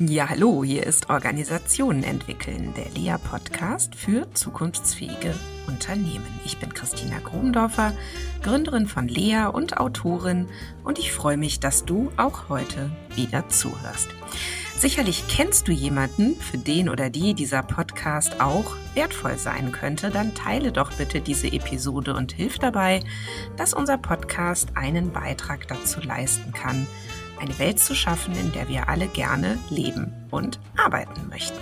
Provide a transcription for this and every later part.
Ja, hallo, hier ist Organisationen entwickeln, der LEA-Podcast für zukunftsfähige Unternehmen. Ich bin Christina Grubendorfer, Gründerin von LEA und Autorin und ich freue mich, dass du auch heute wieder zuhörst. Sicherlich kennst du jemanden, für den oder die dieser Podcast auch wertvoll sein könnte, dann teile doch bitte diese Episode und hilf dabei, dass unser Podcast einen Beitrag dazu leisten kann, eine Welt zu schaffen, in der wir alle gerne leben und arbeiten möchten.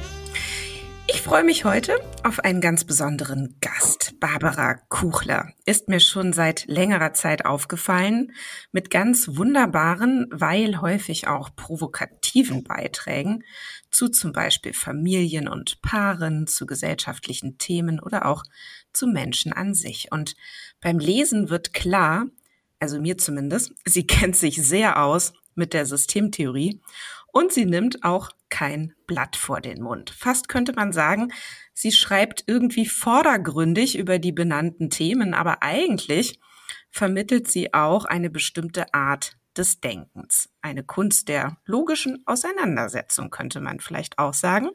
Ich freue mich heute auf einen ganz besonderen Gast. Barbara Kuchler ist mir schon seit längerer Zeit aufgefallen mit ganz wunderbaren, weil häufig auch provokativen Beiträgen zu zum Beispiel Familien und Paaren, zu gesellschaftlichen Themen oder auch zu Menschen an sich. Und beim Lesen wird klar, also mir zumindest, sie kennt sich sehr aus mit der Systemtheorie und sie nimmt auch kein Blatt vor den Mund. Fast könnte man sagen, sie schreibt irgendwie vordergründig über die benannten Themen, aber eigentlich vermittelt sie auch eine bestimmte Art des Denkens, eine Kunst der logischen Auseinandersetzung, könnte man vielleicht auch sagen.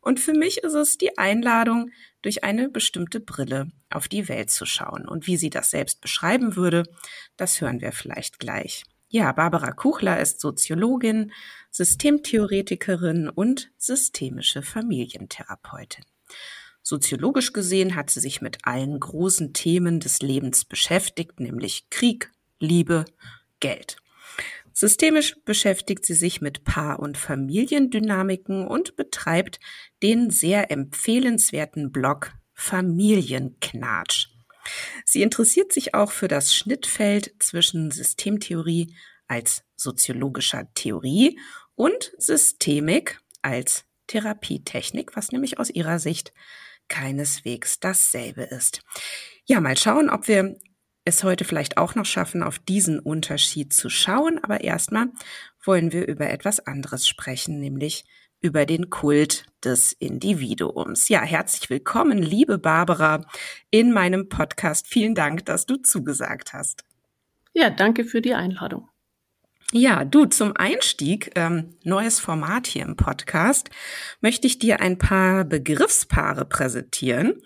Und für mich ist es die Einladung, durch eine bestimmte Brille auf die Welt zu schauen. Und wie sie das selbst beschreiben würde, das hören wir vielleicht gleich. Ja, Barbara Kuchler ist Soziologin, Systemtheoretikerin und systemische Familientherapeutin. Soziologisch gesehen hat sie sich mit allen großen Themen des Lebens beschäftigt, nämlich Krieg, Liebe, Geld. Systemisch beschäftigt sie sich mit Paar- und Familiendynamiken und betreibt den sehr empfehlenswerten Blog Familienknatsch. Sie interessiert sich auch für das Schnittfeld zwischen Systemtheorie als soziologischer Theorie und Systemik als Therapietechnik, was nämlich aus ihrer Sicht keineswegs dasselbe ist. Ja, mal schauen, ob wir es heute vielleicht auch noch schaffen, auf diesen Unterschied zu schauen. Aber erstmal wollen wir über etwas anderes sprechen, nämlich über den Kult des Individuums. Ja, herzlich willkommen, liebe Barbara, in meinem Podcast. Vielen Dank, dass du zugesagt hast. Ja, danke für die Einladung. Ja, du, zum Einstieg, ähm, neues Format hier im Podcast, möchte ich dir ein paar Begriffspaare präsentieren.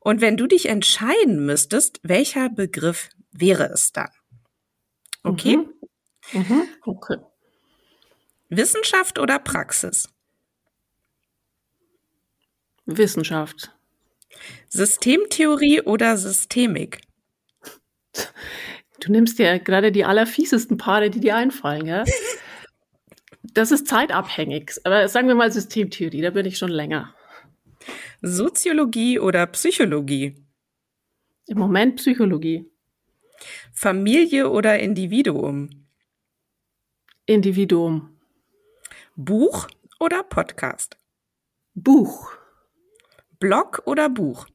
Und wenn du dich entscheiden müsstest, welcher Begriff wäre es dann? Okay? Mhm. Mhm. Okay. Wissenschaft oder Praxis? Wissenschaft. Systemtheorie oder Systemik? Du nimmst ja gerade die allerfiesesten Paare, die dir einfallen, ja? Das ist zeitabhängig. Aber sagen wir mal Systemtheorie, da bin ich schon länger. Soziologie oder Psychologie? Im Moment Psychologie. Familie oder Individuum? Individuum. Buch oder Podcast? Buch. Blog oder Buch?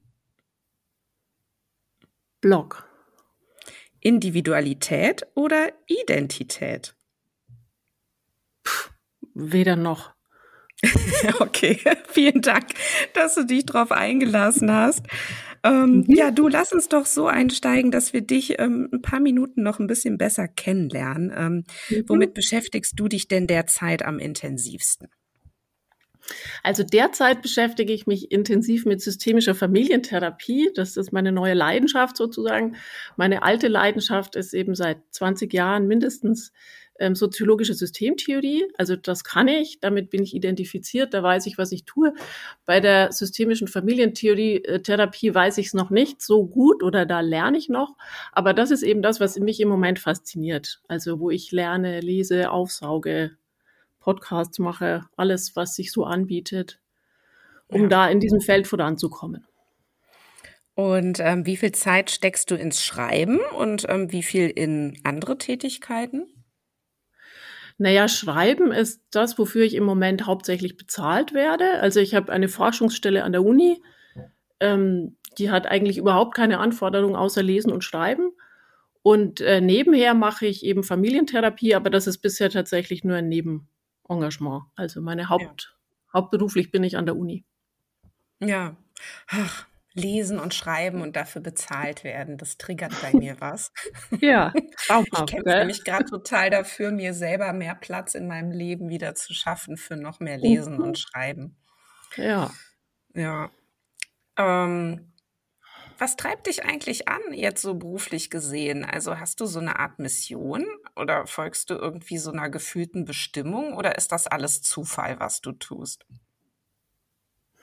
Blog. Individualität oder Identität? Puh, weder noch. okay, vielen Dank, dass du dich darauf eingelassen hast. Ähm, mhm. Ja, du lass uns doch so einsteigen, dass wir dich ähm, ein paar Minuten noch ein bisschen besser kennenlernen. Ähm, mhm. Womit beschäftigst du dich denn derzeit am intensivsten? Also derzeit beschäftige ich mich intensiv mit systemischer Familientherapie. Das ist meine neue Leidenschaft sozusagen. Meine alte Leidenschaft ist eben seit 20 Jahren mindestens ähm, soziologische Systemtheorie. Also das kann ich, damit bin ich identifiziert, da weiß ich, was ich tue. Bei der systemischen Familientheorie, äh, weiß ich es noch nicht so gut oder da lerne ich noch. Aber das ist eben das, was mich im Moment fasziniert. Also wo ich lerne, lese, aufsauge, Podcasts mache, alles, was sich so anbietet, um ja. da in diesem Feld voranzukommen. Und ähm, wie viel Zeit steckst du ins Schreiben und ähm, wie viel in andere Tätigkeiten? Naja, Schreiben ist das, wofür ich im Moment hauptsächlich bezahlt werde. Also ich habe eine Forschungsstelle an der Uni, ähm, die hat eigentlich überhaupt keine Anforderungen außer Lesen und Schreiben. Und äh, nebenher mache ich eben Familientherapie, aber das ist bisher tatsächlich nur ein Neben, Engagement. Also meine Haupt, ja. hauptberuflich bin ich an der Uni. Ja. Ach, lesen und schreiben und dafür bezahlt werden. Das triggert bei mir was. Ja, ich kämpfe nämlich gerade total dafür, mir selber mehr Platz in meinem Leben wieder zu schaffen für noch mehr Lesen mhm. und Schreiben. Ja. Ja. Ähm, was treibt dich eigentlich an, jetzt so beruflich gesehen? Also hast du so eine Art Mission oder folgst du irgendwie so einer gefühlten Bestimmung oder ist das alles Zufall, was du tust?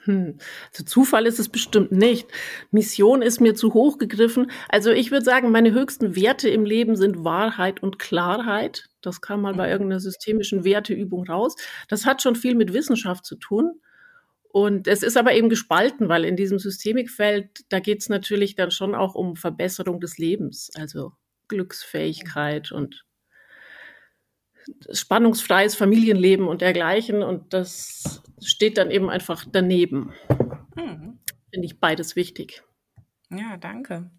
Hm. Also Zufall ist es bestimmt nicht. Mission ist mir zu hoch gegriffen. Also ich würde sagen, meine höchsten Werte im Leben sind Wahrheit und Klarheit. Das kam mal bei mhm. irgendeiner systemischen Werteübung raus. Das hat schon viel mit Wissenschaft zu tun. Und es ist aber eben gespalten, weil in diesem Systemikfeld, da geht es natürlich dann schon auch um Verbesserung des Lebens, also Glücksfähigkeit und spannungsfreies Familienleben und dergleichen. Und das steht dann eben einfach daneben. Mhm. Finde ich beides wichtig. Ja, danke.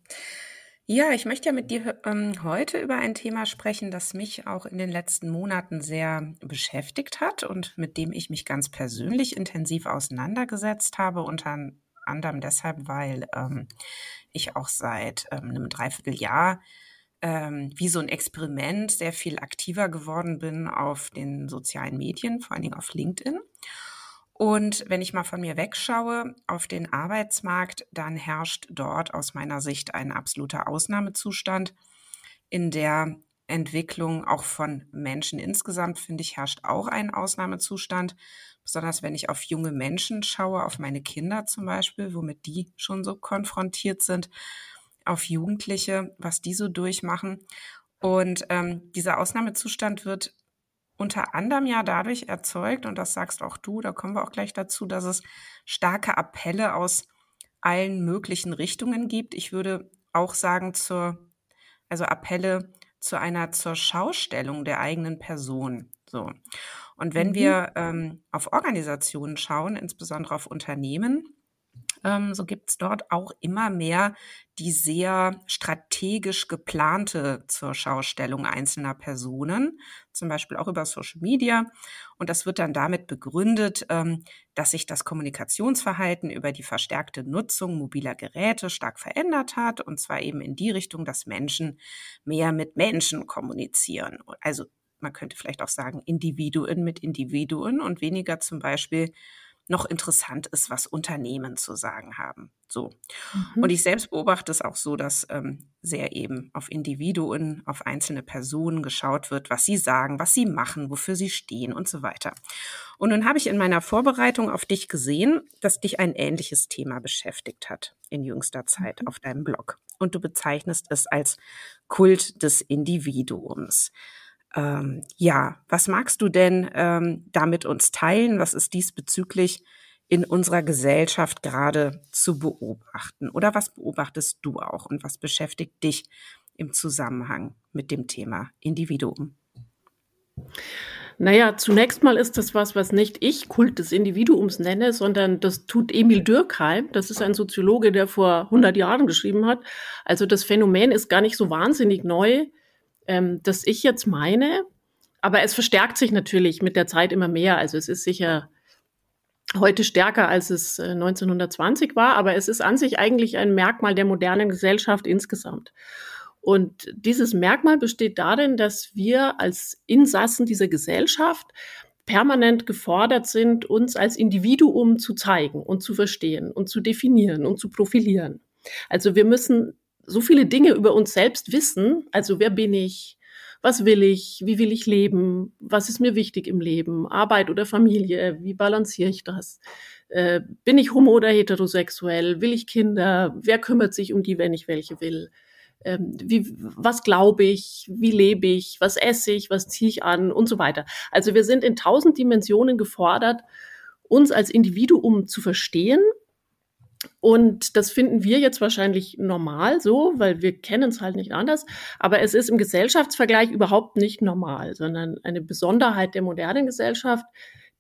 Ja, ich möchte ja mit dir ähm, heute über ein Thema sprechen, das mich auch in den letzten Monaten sehr beschäftigt hat und mit dem ich mich ganz persönlich intensiv auseinandergesetzt habe, unter anderem deshalb, weil ähm, ich auch seit ähm, einem Dreivierteljahr ähm, wie so ein Experiment sehr viel aktiver geworden bin auf den sozialen Medien, vor allen Dingen auf LinkedIn. Und wenn ich mal von mir wegschaue auf den Arbeitsmarkt, dann herrscht dort aus meiner Sicht ein absoluter Ausnahmezustand. In der Entwicklung auch von Menschen insgesamt, finde ich, herrscht auch ein Ausnahmezustand. Besonders wenn ich auf junge Menschen schaue, auf meine Kinder zum Beispiel, womit die schon so konfrontiert sind, auf Jugendliche, was die so durchmachen. Und ähm, dieser Ausnahmezustand wird unter anderem ja dadurch erzeugt, und das sagst auch du, da kommen wir auch gleich dazu, dass es starke Appelle aus allen möglichen Richtungen gibt. Ich würde auch sagen, zur, also Appelle zu einer zur Schaustellung der eigenen Person. So. Und wenn mhm. wir ähm, auf Organisationen schauen, insbesondere auf Unternehmen, ähm, so gibt es dort auch immer mehr die sehr strategisch geplante zur Schaustellung einzelner Personen, zum Beispiel auch über Social Media. Und das wird dann damit begründet, ähm, dass sich das Kommunikationsverhalten über die verstärkte Nutzung mobiler Geräte stark verändert hat, und zwar eben in die Richtung, dass Menschen mehr mit Menschen kommunizieren. Also man könnte vielleicht auch sagen, Individuen mit Individuen und weniger zum Beispiel noch interessant ist, was Unternehmen zu sagen haben. So. Mhm. Und ich selbst beobachte es auch so, dass ähm, sehr eben auf Individuen, auf einzelne Personen geschaut wird, was sie sagen, was sie machen, wofür sie stehen und so weiter. Und nun habe ich in meiner Vorbereitung auf dich gesehen, dass dich ein ähnliches Thema beschäftigt hat in jüngster Zeit mhm. auf deinem Blog. Und du bezeichnest es als Kult des Individuums. Ähm, ja, was magst du denn ähm, damit uns teilen? Was ist diesbezüglich in unserer Gesellschaft gerade zu beobachten? Oder was beobachtest du auch und was beschäftigt dich im Zusammenhang mit dem Thema Individuum? Naja, zunächst mal ist das was, was nicht ich Kult des Individuums nenne, sondern das tut Emil Dürkheim. Das ist ein Soziologe, der vor 100 Jahren geschrieben hat. Also das Phänomen ist gar nicht so wahnsinnig neu ähm, das ich jetzt meine. Aber es verstärkt sich natürlich mit der Zeit immer mehr. Also es ist sicher heute stärker, als es 1920 äh, war, aber es ist an sich eigentlich ein Merkmal der modernen Gesellschaft insgesamt. Und dieses Merkmal besteht darin, dass wir als Insassen dieser Gesellschaft permanent gefordert sind, uns als Individuum zu zeigen und zu verstehen und zu definieren und zu profilieren. Also wir müssen so viele Dinge über uns selbst wissen. Also wer bin ich? Was will ich? Wie will ich leben? Was ist mir wichtig im Leben? Arbeit oder Familie? Wie balanciere ich das? Äh, bin ich homo oder heterosexuell? Will ich Kinder? Wer kümmert sich um die, wenn ich welche will? Ähm, wie, was glaube ich? Wie lebe ich? Was esse ich? Was ziehe ich an? Und so weiter. Also wir sind in tausend Dimensionen gefordert, uns als Individuum zu verstehen und das finden wir jetzt wahrscheinlich normal so, weil wir kennen es halt nicht anders. Aber es ist im Gesellschaftsvergleich überhaupt nicht normal, sondern eine Besonderheit der modernen Gesellschaft,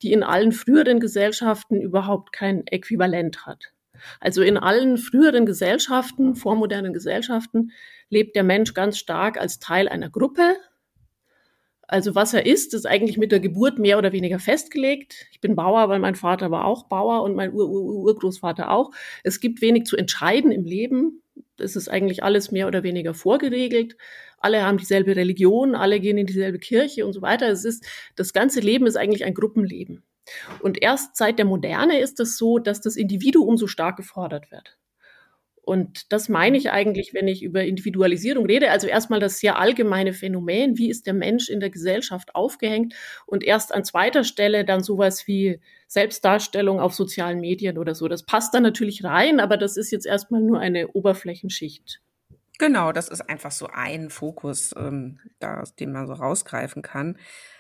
die in allen früheren Gesellschaften überhaupt kein Äquivalent hat. Also in allen früheren Gesellschaften, vormodernen Gesellschaften, lebt der Mensch ganz stark als Teil einer Gruppe, Also was er ist, ist eigentlich mit der Geburt mehr oder weniger festgelegt. Ich bin Bauer, weil mein Vater war auch Bauer und mein Ur -Ur Urgroßvater auch. Es gibt wenig zu entscheiden im Leben. Es ist eigentlich alles mehr oder weniger vorgeregelt. Alle haben dieselbe Religion, alle gehen in dieselbe Kirche und so weiter. Es ist, das ganze Leben ist eigentlich ein Gruppenleben. Und erst seit der Moderne ist es so, dass das Individuum so stark gefordert wird. Und das meine ich eigentlich, wenn ich über Individualisierung rede. Also erstmal das sehr allgemeine Phänomen, wie ist der Mensch in der Gesellschaft aufgehängt und erst an zweiter Stelle dann sowas wie Selbstdarstellung auf sozialen Medien oder so. Das passt dann natürlich rein, aber das ist jetzt erstmal nur eine Oberflächenschicht. Genau, das ist einfach so ein Fokus, ähm, da, den man so rausgreifen kann.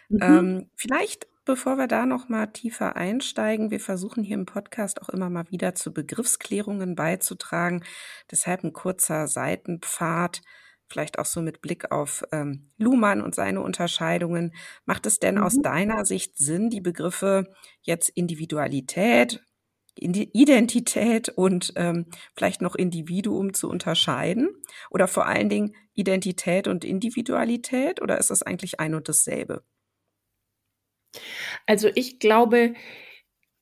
Mhm. Ähm, vielleicht Bevor wir da noch mal tiefer einsteigen, wir versuchen hier im Podcast auch immer mal wieder zu Begriffsklärungen beizutragen. Deshalb ein kurzer Seitenpfad, vielleicht auch so mit Blick auf ähm, Luhmann und seine Unterscheidungen. Macht es denn mhm. aus deiner Sicht Sinn, die Begriffe jetzt Individualität, Identität und ähm, vielleicht noch Individuum zu unterscheiden? Oder vor allen Dingen Identität und Individualität? Oder ist das eigentlich ein und dasselbe? Also ich glaube,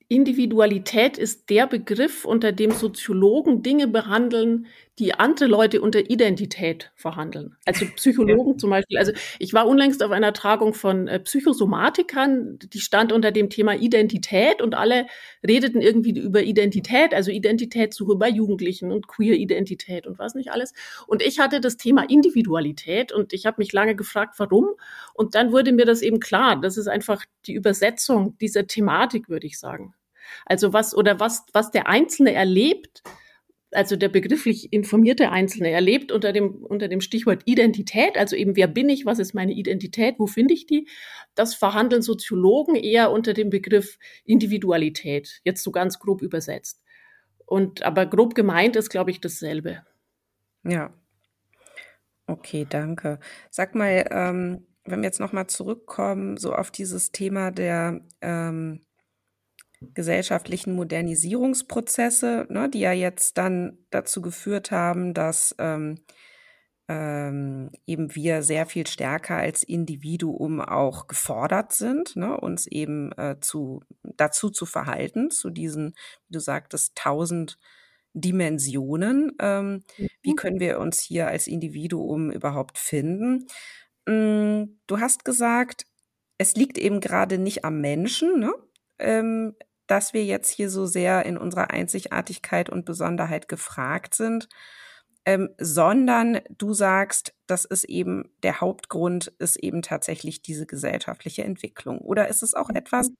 Individualität ist der Begriff, unter dem Soziologen Dinge behandeln, die andere Leute unter Identität verhandeln. Also Psychologen ja. zum Beispiel. Also ich war unlängst auf einer Tagung von äh, Psychosomatikern, die stand unter dem Thema Identität und alle redeten irgendwie über Identität, also Identitätssuche bei Jugendlichen und Queer-Identität und was nicht alles. Und ich hatte das Thema Individualität und ich habe mich lange gefragt, warum. Und dann wurde mir das eben klar. Das ist einfach die Übersetzung dieser Thematik, würde ich sagen. Also was oder was, was der Einzelne erlebt, also der begrifflich informierte Einzelne, er lebt unter dem, unter dem Stichwort Identität, also eben wer bin ich, was ist meine Identität, wo finde ich die? Das verhandeln Soziologen eher unter dem Begriff Individualität, jetzt so ganz grob übersetzt. Und aber grob gemeint ist, glaube ich, dasselbe. Ja. Okay, danke. Sag mal, ähm, wenn wir jetzt nochmal zurückkommen, so auf dieses Thema der ähm, gesellschaftlichen Modernisierungsprozesse, ne, die ja jetzt dann dazu geführt haben, dass ähm, ähm, eben wir sehr viel stärker als Individuum auch gefordert sind, ne, uns eben äh, zu, dazu zu verhalten, zu diesen, wie du sagtest, tausend Dimensionen. Ähm, mhm. Wie können wir uns hier als Individuum überhaupt finden? Mm, du hast gesagt, es liegt eben gerade nicht am Menschen, ne? ähm, dass wir jetzt hier so sehr in unserer Einzigartigkeit und Besonderheit gefragt sind, ähm, sondern du sagst, das ist eben der Hauptgrund, ist eben tatsächlich diese gesellschaftliche Entwicklung. Oder ist es auch etwas, mhm.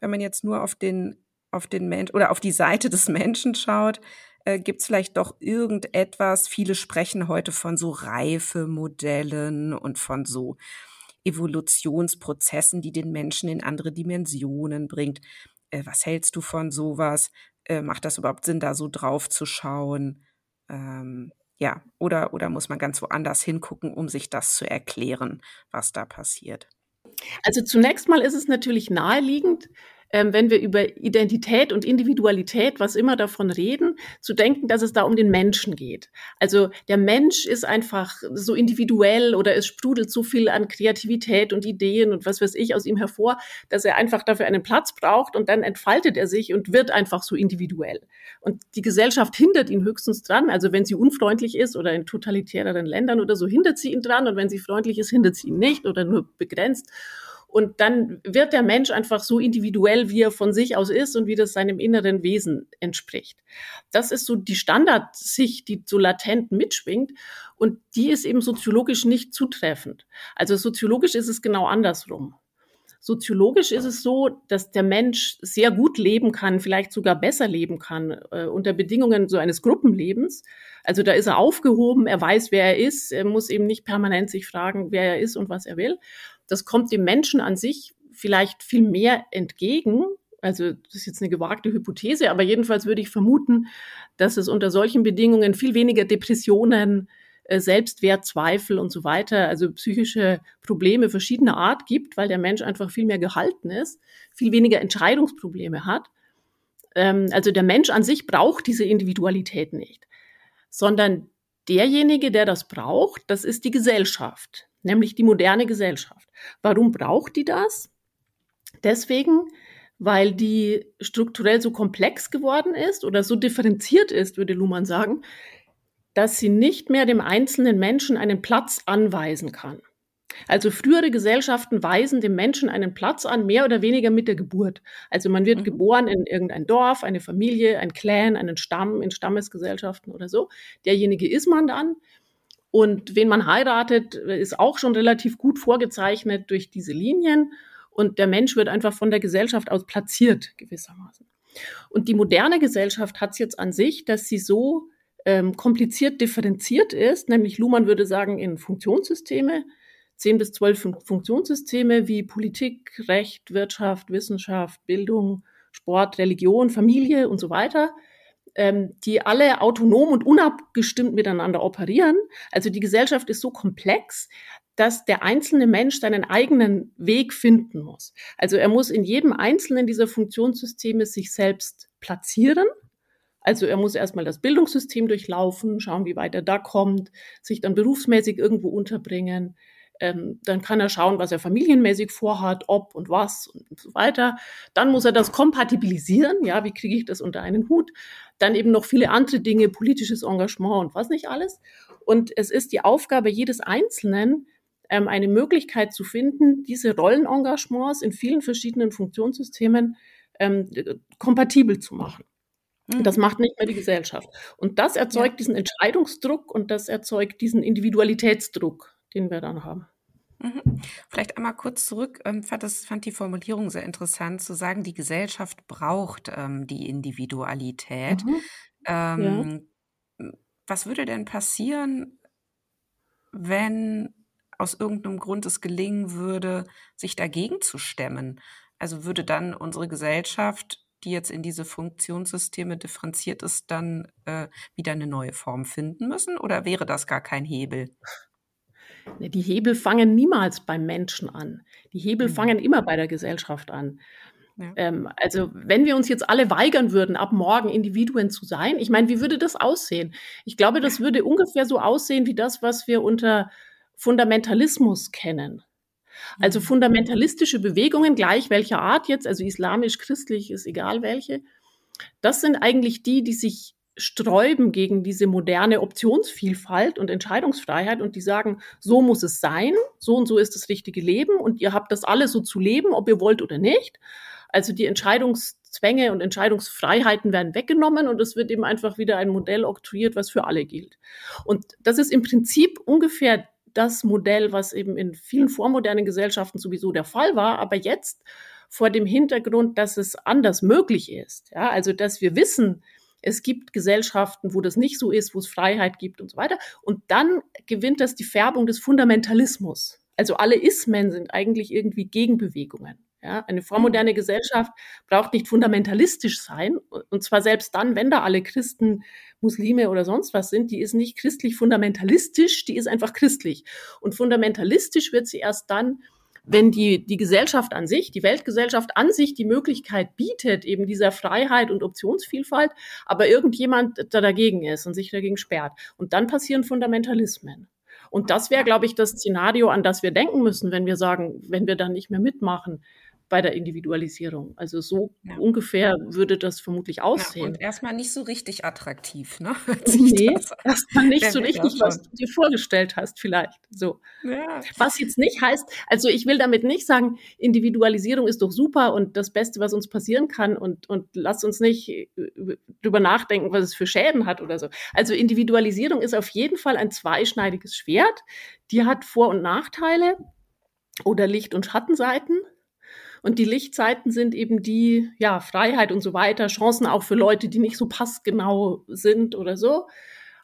wenn man jetzt nur auf den, auf den Mensch oder auf die Seite des Menschen schaut, äh, gibt es vielleicht doch irgendetwas, viele sprechen heute von so Reifemodellen und von so Evolutionsprozessen, die den Menschen in andere Dimensionen bringt äh, was hältst du von sowas? Äh, macht das überhaupt Sinn, da so drauf zu schauen? Ähm, ja, oder, oder muss man ganz woanders hingucken, um sich das zu erklären, was da passiert? Also zunächst mal ist es natürlich naheliegend, ähm, wenn wir über Identität und Individualität, was immer davon reden, zu denken, dass es da um den Menschen geht. Also der Mensch ist einfach so individuell oder es sprudelt so viel an Kreativität und Ideen und was weiß ich aus ihm hervor, dass er einfach dafür einen Platz braucht und dann entfaltet er sich und wird einfach so individuell. Und die Gesellschaft hindert ihn höchstens dran. Also wenn sie unfreundlich ist oder in totalitäreren Ländern oder so, hindert sie ihn dran und wenn sie freundlich ist, hindert sie ihn nicht oder nur begrenzt. Und dann wird der Mensch einfach so individuell, wie er von sich aus ist und wie das seinem inneren Wesen entspricht. Das ist so die Standardsicht, die so latent mitschwingt. Und die ist eben soziologisch nicht zutreffend. Also soziologisch ist es genau andersrum. Soziologisch ist es so, dass der Mensch sehr gut leben kann, vielleicht sogar besser leben kann, äh, unter Bedingungen so eines Gruppenlebens. Also da ist er aufgehoben, er weiß, wer er ist, er muss eben nicht permanent sich fragen, wer er ist und was er will. Das kommt dem Menschen an sich vielleicht viel mehr entgegen. Also das ist jetzt eine gewagte Hypothese, aber jedenfalls würde ich vermuten, dass es unter solchen Bedingungen viel weniger Depressionen, äh, Selbstwertzweifel und so weiter, also psychische Probleme verschiedener Art gibt, weil der Mensch einfach viel mehr gehalten ist, viel weniger Entscheidungsprobleme hat. Ähm, also der Mensch an sich braucht diese Individualität nicht, sondern derjenige, der das braucht, das ist die Gesellschaft, nämlich die moderne Gesellschaft. Warum braucht die das? Deswegen, weil die strukturell so komplex geworden ist oder so differenziert ist, würde Luhmann sagen, dass sie nicht mehr dem einzelnen Menschen einen Platz anweisen kann. Also frühere Gesellschaften weisen dem Menschen einen Platz an, mehr oder weniger mit der Geburt. Also man wird mhm. geboren in irgendein Dorf, eine Familie, ein Clan, einen Stamm, in Stammesgesellschaften oder so. Derjenige ist man dann. Und wen man heiratet, ist auch schon relativ gut vorgezeichnet durch diese Linien. Und der Mensch wird einfach von der Gesellschaft aus platziert, gewissermaßen. Und die moderne Gesellschaft hat es jetzt an sich, dass sie so ähm, kompliziert differenziert ist, nämlich Luhmann würde sagen in Funktionssysteme, zehn bis zwölf Funktionssysteme wie Politik, Recht, Wirtschaft, Wissenschaft, Bildung, Sport, Religion, Familie und so weiter, ähm, die alle autonom und unabgestimmt miteinander operieren. Also die Gesellschaft ist so komplex, dass der einzelne Mensch seinen eigenen Weg finden muss. Also er muss in jedem einzelnen dieser Funktionssysteme sich selbst platzieren. Also er muss erstmal das Bildungssystem durchlaufen, schauen, wie weit er da kommt, sich dann berufsmäßig irgendwo unterbringen. Ähm, dann kann er schauen, was er familienmäßig vorhat, ob und was und so weiter. Dann muss er das kompatibilisieren. Ja, wie kriege ich das unter einen Hut? Dann eben noch viele andere Dinge, politisches Engagement und was nicht alles. Und es ist die Aufgabe jedes Einzelnen, ähm, eine Möglichkeit zu finden, diese Rollenengagements in vielen verschiedenen Funktionssystemen ähm, kompatibel zu machen. Mhm. Das macht nicht mehr die Gesellschaft. Und das erzeugt ja. diesen Entscheidungsdruck und das erzeugt diesen Individualitätsdruck, den wir dann haben. Mhm. Vielleicht einmal kurz zurück. Ähm, fand, das, fand die Formulierung sehr interessant, zu sagen, die Gesellschaft braucht ähm, die Individualität. Mhm. Ähm, ja. Was würde denn passieren, wenn aus irgendeinem Grund es gelingen würde, sich dagegen zu stemmen. Also würde dann unsere Gesellschaft, die jetzt in diese Funktionssysteme differenziert ist, dann äh, wieder eine neue Form finden müssen? Oder wäre das gar kein Hebel? Die Hebel fangen niemals beim Menschen an. Die Hebel mhm. fangen immer bei der Gesellschaft an. Ja. Ähm, also wenn wir uns jetzt alle weigern würden, ab morgen Individuen zu sein, ich meine, wie würde das aussehen? Ich glaube, das würde ungefähr so aussehen wie das, was wir unter Fundamentalismus kennen. Also mhm. fundamentalistische Bewegungen, gleich welcher Art jetzt, also islamisch, christlich, ist egal welche, das sind eigentlich die, die sich sträuben gegen diese moderne Optionsvielfalt und Entscheidungsfreiheit und die sagen, so muss es sein, so und so ist das richtige Leben und ihr habt das alle so zu leben, ob ihr wollt oder nicht. Also die Entscheidungszwänge und Entscheidungsfreiheiten werden weggenommen und es wird eben einfach wieder ein Modell oktroyiert, was für alle gilt. Und das ist im Prinzip ungefähr das Modell, was eben in vielen vormodernen Gesellschaften sowieso der Fall war, aber jetzt vor dem Hintergrund, dass es anders möglich ist. Ja, also dass wir wissen, es gibt Gesellschaften, wo das nicht so ist, wo es Freiheit gibt und so weiter. Und dann gewinnt das die Färbung des Fundamentalismus. Also alle Ismen sind eigentlich irgendwie Gegenbewegungen. Ja, eine vormoderne Gesellschaft braucht nicht fundamentalistisch sein. Und zwar selbst dann, wenn da alle Christen, Muslime oder sonst was sind, die ist nicht christlich fundamentalistisch, die ist einfach christlich. Und fundamentalistisch wird sie erst dann, wenn die, die Gesellschaft an sich, die Weltgesellschaft an sich die Möglichkeit bietet, eben dieser Freiheit und Optionsvielfalt, aber irgendjemand da dagegen ist und sich dagegen sperrt. Und dann passieren Fundamentalismen. Und das wäre, glaube ich, das Szenario, an das wir denken müssen, wenn wir sagen, wenn wir dann nicht mehr mitmachen, bei der Individualisierung. Also so ja. ungefähr würde das vermutlich aussehen. Ja, und erstmal nicht so richtig attraktiv, ne? Nee, erstmal nicht so richtig, was du dir vorgestellt hast, vielleicht. So. Ja. Was jetzt nicht heißt, also ich will damit nicht sagen, Individualisierung ist doch super und das Beste, was uns passieren kann und, und lasst uns nicht äh, drüber nachdenken, was es für Schäden hat oder so. Also Individualisierung ist auf jeden Fall ein zweischneidiges Schwert. Die hat Vor- und Nachteile oder Licht- und Schattenseiten. Und die Lichtseiten sind eben die, ja, Freiheit und so weiter, Chancen auch für Leute, die nicht so passgenau sind oder so.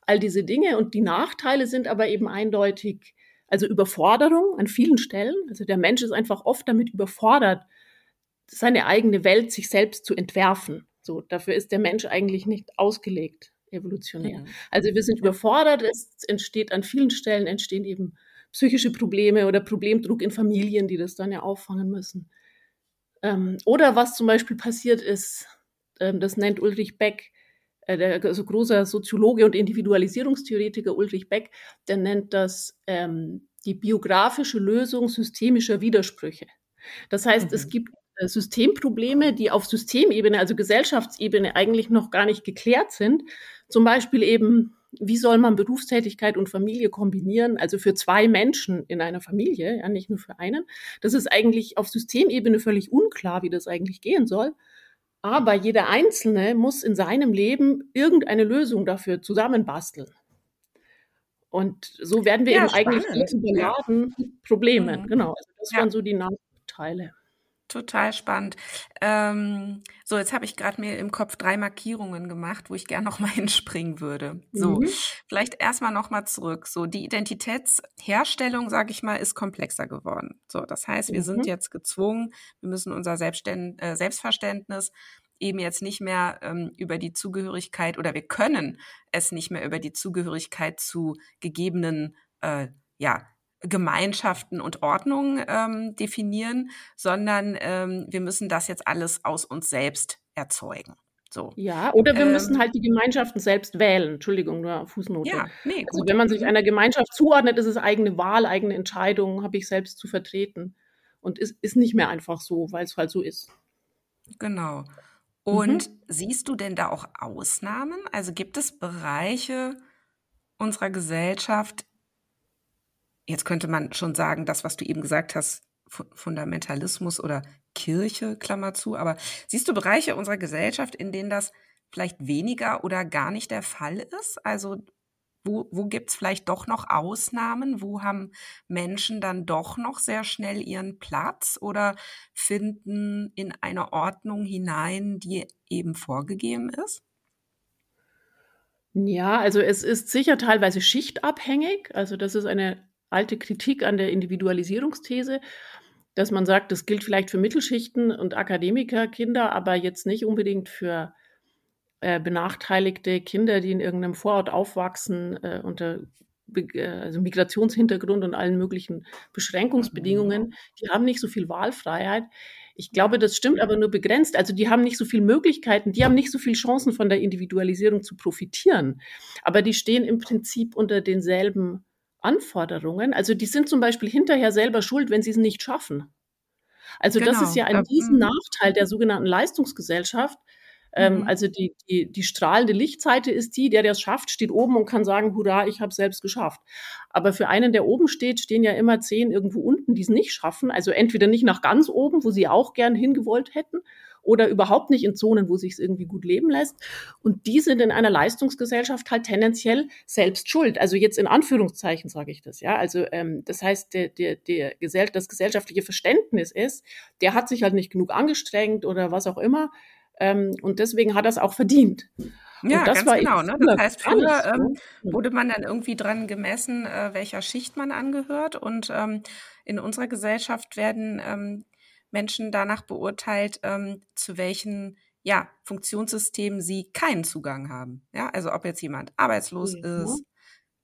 All diese Dinge. Und die Nachteile sind aber eben eindeutig, also Überforderung an vielen Stellen. Also der Mensch ist einfach oft damit überfordert, seine eigene Welt sich selbst zu entwerfen. So, dafür ist der Mensch eigentlich nicht ausgelegt, evolutionär. Also wir sind überfordert, es entsteht an vielen Stellen entstehen eben psychische Probleme oder Problemdruck in Familien, die das dann ja auffangen müssen. Ähm, oder was zum Beispiel passiert ist, ähm, das nennt Ulrich Beck, äh, der also großer Soziologe und Individualisierungstheoretiker Ulrich Beck, der nennt das ähm, die biografische Lösung systemischer Widersprüche. Das heißt, mhm. es gibt äh, Systemprobleme, die auf Systemebene, also Gesellschaftsebene eigentlich noch gar nicht geklärt sind. Zum Beispiel eben, wie soll man Berufstätigkeit und Familie kombinieren? Also für zwei Menschen in einer Familie, ja, nicht nur für einen. Das ist eigentlich auf Systemebene völlig unklar, wie das eigentlich gehen soll. Aber jeder Einzelne muss in seinem Leben irgendeine Lösung dafür zusammenbasteln. Und so werden wir ja, eben spannend. eigentlich überladen ja. mit Problemen. Mhm. Genau, also das ja. waren so die Nachteile. Total spannend. Ähm, so, jetzt habe ich gerade mir im Kopf drei Markierungen gemacht, wo ich gerne noch mal hinspringen würde. So, mhm. vielleicht erstmal noch mal zurück. So, die Identitätsherstellung, sage ich mal, ist komplexer geworden. So, das heißt, wir mhm. sind jetzt gezwungen, wir müssen unser Selbstständ äh, Selbstverständnis eben jetzt nicht mehr ähm, über die Zugehörigkeit oder wir können es nicht mehr über die Zugehörigkeit zu gegebenen äh, ja, Gemeinschaften und Ordnungen ähm, definieren, sondern ähm, wir müssen das jetzt alles aus uns selbst erzeugen. So. Ja, oder wir ähm, müssen halt die Gemeinschaften selbst wählen. Entschuldigung, nur Fußnote. Ja, nee, gut. Also wenn man sich einer Gemeinschaft zuordnet, ist es eigene Wahl, eigene Entscheidung, habe ich selbst zu vertreten. Und ist, ist nicht mehr einfach so, weil es halt so ist. Genau. Und mhm. siehst du denn da auch Ausnahmen? Also gibt es Bereiche unserer Gesellschaft, jetzt könnte man schon sagen, das, was du eben gesagt hast, Fundamentalismus oder Kirche, Klammer zu, aber siehst du Bereiche unserer Gesellschaft, in denen das vielleicht weniger oder gar nicht der Fall ist? Also wo, wo gibt es vielleicht doch noch Ausnahmen? Wo haben Menschen dann doch noch sehr schnell ihren Platz oder finden in eine Ordnung hinein, die eben vorgegeben ist? Ja, also es ist sicher teilweise schichtabhängig. Also das ist eine alte Kritik an der Individualisierungsthese, dass man sagt, das gilt vielleicht für Mittelschichten und Akademikerkinder, aber jetzt nicht unbedingt für äh, benachteiligte Kinder, die in irgendeinem Vorort aufwachsen, äh, unter äh, also Migrationshintergrund und allen möglichen Beschränkungsbedingungen, mhm. die haben nicht so viel Wahlfreiheit. Ich glaube, das stimmt aber nur begrenzt. Also die haben nicht so viele Möglichkeiten, die haben nicht so viele Chancen von der Individualisierung zu profitieren. Aber die stehen im Prinzip unter denselben Anforderungen. Also die sind zum Beispiel hinterher selber schuld, wenn sie es nicht schaffen. Also genau. das ist ja ein mhm. Nachteil der sogenannten Leistungsgesellschaft. Ähm, mhm. Also die, die, die strahlende Lichtseite ist die, der der es schafft, steht oben und kann sagen, hurra, ich habe es selbst geschafft. Aber für einen, der oben steht, stehen ja immer zehn irgendwo unten, die es nicht schaffen. Also entweder nicht nach ganz oben, wo sie auch gern hingewollt hätten, oder überhaupt nicht in Zonen, wo sich es irgendwie gut leben lässt. Und die sind in einer Leistungsgesellschaft halt tendenziell selbst schuld. Also jetzt in Anführungszeichen sage ich das, ja. Also ähm, das heißt, der, der, der Gesell das gesellschaftliche Verständnis ist, der hat sich halt nicht genug angestrengt oder was auch immer. Ähm, und deswegen hat er es auch verdient. Ja, ganz genau. Ne? Das heißt, früher ähm, wurde man dann irgendwie dran gemessen, äh, welcher Schicht man angehört. Und ähm, in unserer Gesellschaft werden ähm, Menschen danach beurteilt, ähm, zu welchen ja, Funktionssystemen sie keinen Zugang haben. Ja, also ob jetzt jemand arbeitslos ja. ist,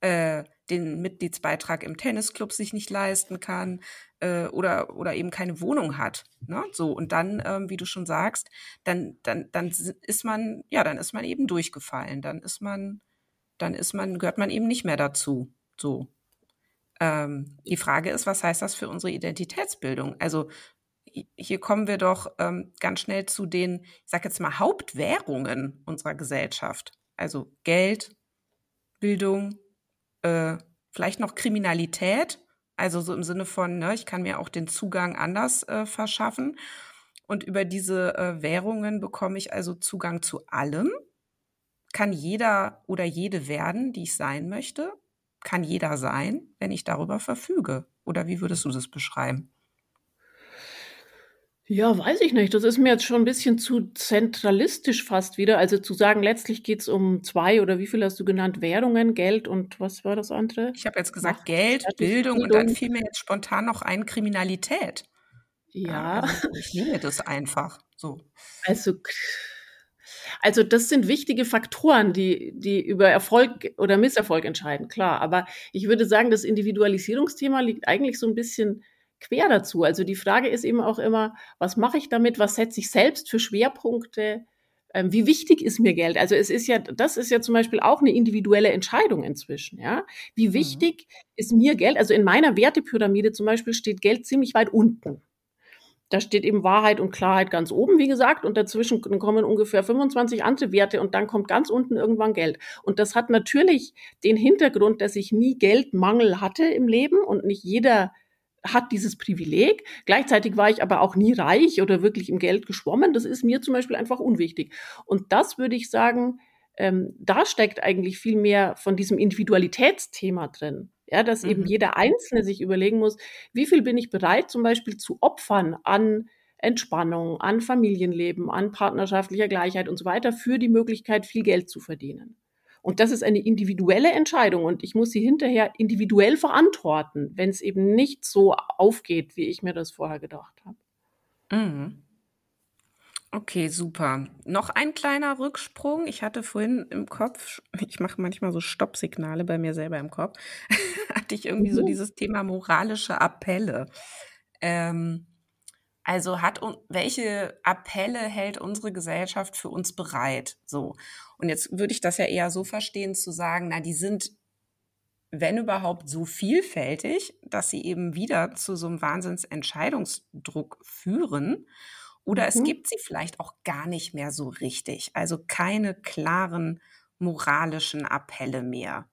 äh, den Mitgliedsbeitrag im Tennisclub sich nicht leisten kann äh, oder, oder eben keine Wohnung hat. Ne? So, und dann, ähm, wie du schon sagst, dann, dann, dann ist man, ja, dann ist man eben durchgefallen. Dann ist man, dann ist man, gehört man eben nicht mehr dazu. So. Ähm, die Frage ist, was heißt das für unsere Identitätsbildung? Also hier kommen wir doch ähm, ganz schnell zu den, ich sag jetzt mal, Hauptwährungen unserer Gesellschaft. Also Geld, Bildung, äh, vielleicht noch Kriminalität, also so im Sinne von, ne, ich kann mir auch den Zugang anders äh, verschaffen. Und über diese äh, Währungen bekomme ich also Zugang zu allem. Kann jeder oder jede werden, die ich sein möchte. Kann jeder sein, wenn ich darüber verfüge. Oder wie würdest du das beschreiben? Ja, weiß ich nicht. Das ist mir jetzt schon ein bisschen zu zentralistisch fast wieder. Also zu sagen, letztlich geht es um zwei oder wie viel hast du genannt? Währungen, Geld und was war das andere? Ich habe jetzt gesagt Macht, Geld, Bildung, Bildung, und dann fiel mir jetzt spontan noch ein Kriminalität. Ja. Also ich nehme das einfach so. Also, also das sind wichtige Faktoren, die, die über Erfolg oder Misserfolg entscheiden, klar. Aber ich würde sagen, das Individualisierungsthema liegt eigentlich so ein bisschen quer dazu. Also die Frage ist eben auch immer, was mache ich damit? Was setze ich selbst für Schwerpunkte? ähm, wie wichtig ist mir Geld? Also es ist ja, das ist ja zum Beispiel auch eine individuelle Entscheidung inzwischen, ja. Wie mhm. wichtig mhm. ist mir Geld? Also in meiner Wertepyramide zum Beispiel steht Geld ziemlich weit unten. Da steht eben Wahrheit und Klarheit ganz oben, wie gesagt, und dazwischen kommen ungefähr 25 andere Werte und dann kommt ganz unten irgendwann Geld. Und das hat natürlich den Hintergrund, dass ich nie Geldmangel hatte im Leben und nicht jeder hat dieses Privileg. Gleichzeitig war ich aber auch nie reich oder wirklich im Geld geschwommen. Das ist mir zum Beispiel einfach unwichtig. Und das würde ich sagen, ähm, da steckt eigentlich viel mehr von diesem Individualitätsthema drin. Ja, dass mhm. eben jeder Einzelne sich überlegen muss, wie viel bin ich bereit zum Beispiel zu opfern an Entspannung, an Familienleben, an partnerschaftlicher Gleichheit und so weiter für die Möglichkeit, viel Geld zu verdienen. Und das ist eine individuelle Entscheidung und ich muss sie hinterher individuell verantworten, wenn es eben nicht so aufgeht, wie ich mir das vorher gedacht habe. Mhm. Okay, super. Noch ein kleiner Rücksprung. Ich hatte vorhin im Kopf, ich mache manchmal so Stoppsignale bei mir selber im Kopf, hatte ich irgendwie mhm. so dieses Thema moralische Appelle. Ähm, also hat welche Appelle hält unsere Gesellschaft für uns bereit? So. Und jetzt würde ich das ja eher so verstehen, zu sagen, na, die sind, wenn überhaupt, so vielfältig, dass sie eben wieder zu so einem Wahnsinnsentscheidungsdruck führen. Oder mhm. es gibt sie vielleicht auch gar nicht mehr so richtig. Also keine klaren moralischen Appelle mehr.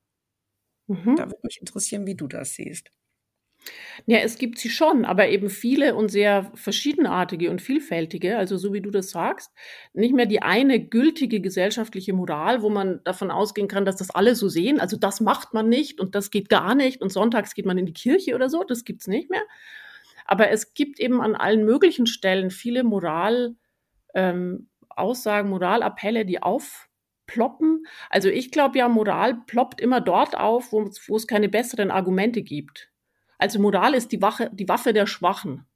Mhm. Da würde mich interessieren, wie du das siehst. Ja, es gibt sie schon, aber eben viele und sehr verschiedenartige und vielfältige, also so wie du das sagst, nicht mehr die eine gültige gesellschaftliche Moral, wo man davon ausgehen kann, dass das alle so sehen. Also das macht man nicht und das geht gar nicht und sonntags geht man in die Kirche oder so, das gibt's nicht mehr. Aber es gibt eben an allen möglichen Stellen viele Moral, ähm, Aussagen, Moralappelle, die aufploppen. Also ich glaube ja, Moral ploppt immer dort auf, wo es keine besseren Argumente gibt. Also Moral ist die, Wache, die Waffe der Schwachen.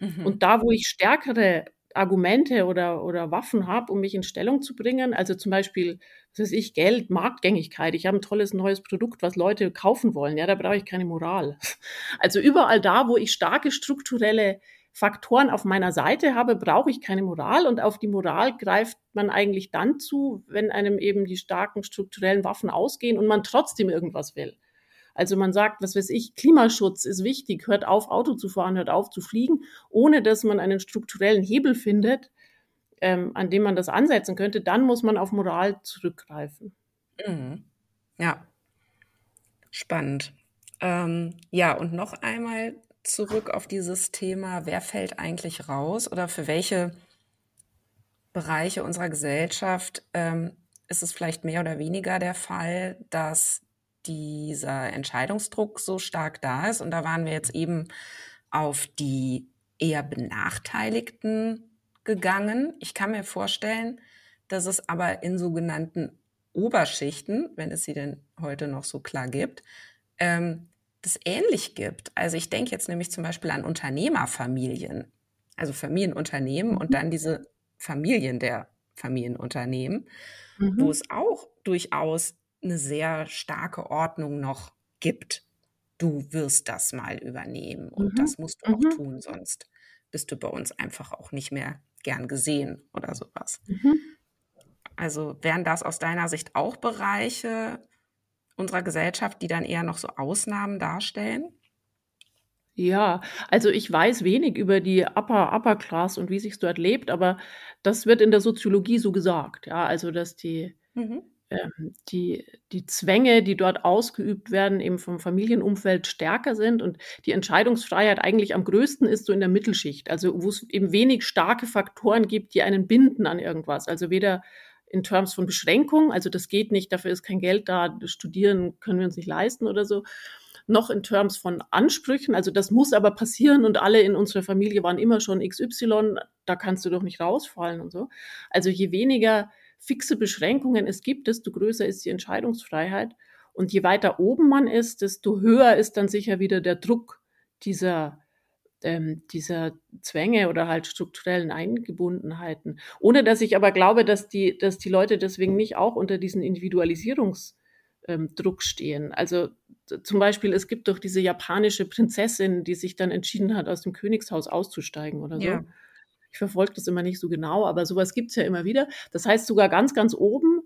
Mhm. Und da, wo ich stärkere Argumente oder, oder Waffen habe, um mich in Stellung zu bringen, also zum Beispiel, was weiß ich, Geld, Marktgängigkeit, ich habe ein tolles neues Produkt, was Leute kaufen wollen, ja, da brauche ich keine Moral. Also überall da, wo ich starke strukturelle Faktoren auf meiner Seite habe, brauche ich keine Moral und auf die Moral greift man eigentlich dann zu, wenn einem eben die starken strukturellen Waffen ausgehen und man trotzdem irgendwas will. Also man sagt, was weiß ich, Klimaschutz ist wichtig, hört auf, Auto zu fahren, hört auf zu fliegen, ohne dass man einen strukturellen Hebel findet, ähm, an dem man das ansetzen könnte, dann muss man auf Moral zurückgreifen. Mhm. Ja, spannend. Ähm, ja, und noch einmal zurück auf dieses Thema, wer fällt eigentlich raus oder für welche Bereiche unserer Gesellschaft ähm, ist es vielleicht mehr oder weniger der Fall, dass dieser Entscheidungsdruck so stark da ist. Und da waren wir jetzt eben auf die eher Benachteiligten gegangen. Ich kann mir vorstellen, dass es aber in sogenannten Oberschichten, wenn es sie denn heute noch so klar gibt, ähm, das ähnlich gibt. Also ich denke jetzt nämlich zum Beispiel an Unternehmerfamilien, also Familienunternehmen mhm. und dann diese Familien der Familienunternehmen, mhm. wo es auch durchaus eine sehr starke Ordnung noch gibt. Du wirst das mal übernehmen und mhm. das musst du auch mhm. tun, sonst bist du bei uns einfach auch nicht mehr gern gesehen oder sowas. Mhm. Also wären das aus deiner Sicht auch Bereiche unserer Gesellschaft, die dann eher noch so Ausnahmen darstellen? Ja, also ich weiß wenig über die Upper Upper Class und wie sich dort lebt, aber das wird in der Soziologie so gesagt. Ja, also dass die mhm ähm, die, die Zwänge, die dort ausgeübt werden, eben vom Familienumfeld stärker sind und die Entscheidungsfreiheit eigentlich am größten ist so in der Mittelschicht, also wo es eben wenig starke Faktoren gibt, die einen binden an irgendwas. Also weder in Terms von Beschränkung, also das geht nicht, dafür ist kein Geld da, studieren können wir uns nicht leisten oder so, noch in Terms von Ansprüchen, also das muss aber passieren und alle in unserer Familie waren immer schon XY, da kannst du doch nicht rausfallen und so. Also je weniger fixe Beschränkungen es gibt, desto größer ist die Entscheidungsfreiheit. Und je weiter oben man ist, desto höher ist dann sicher wieder der Druck dieser, ähm, dieser Zwänge oder halt strukturellen Eingebundenheiten. Ohne dass ich aber glaube, dass die, dass die Leute deswegen nicht auch unter diesen Individualisierungsdruck ähm, stehen. Also zum Beispiel, es gibt doch diese japanische Prinzessin, die sich dann entschieden hat, aus dem Königshaus auszusteigen oder so. Ja. Ich verfolge das immer nicht so genau, aber sowas gibt's ja immer wieder. Das heißt, sogar ganz, ganz oben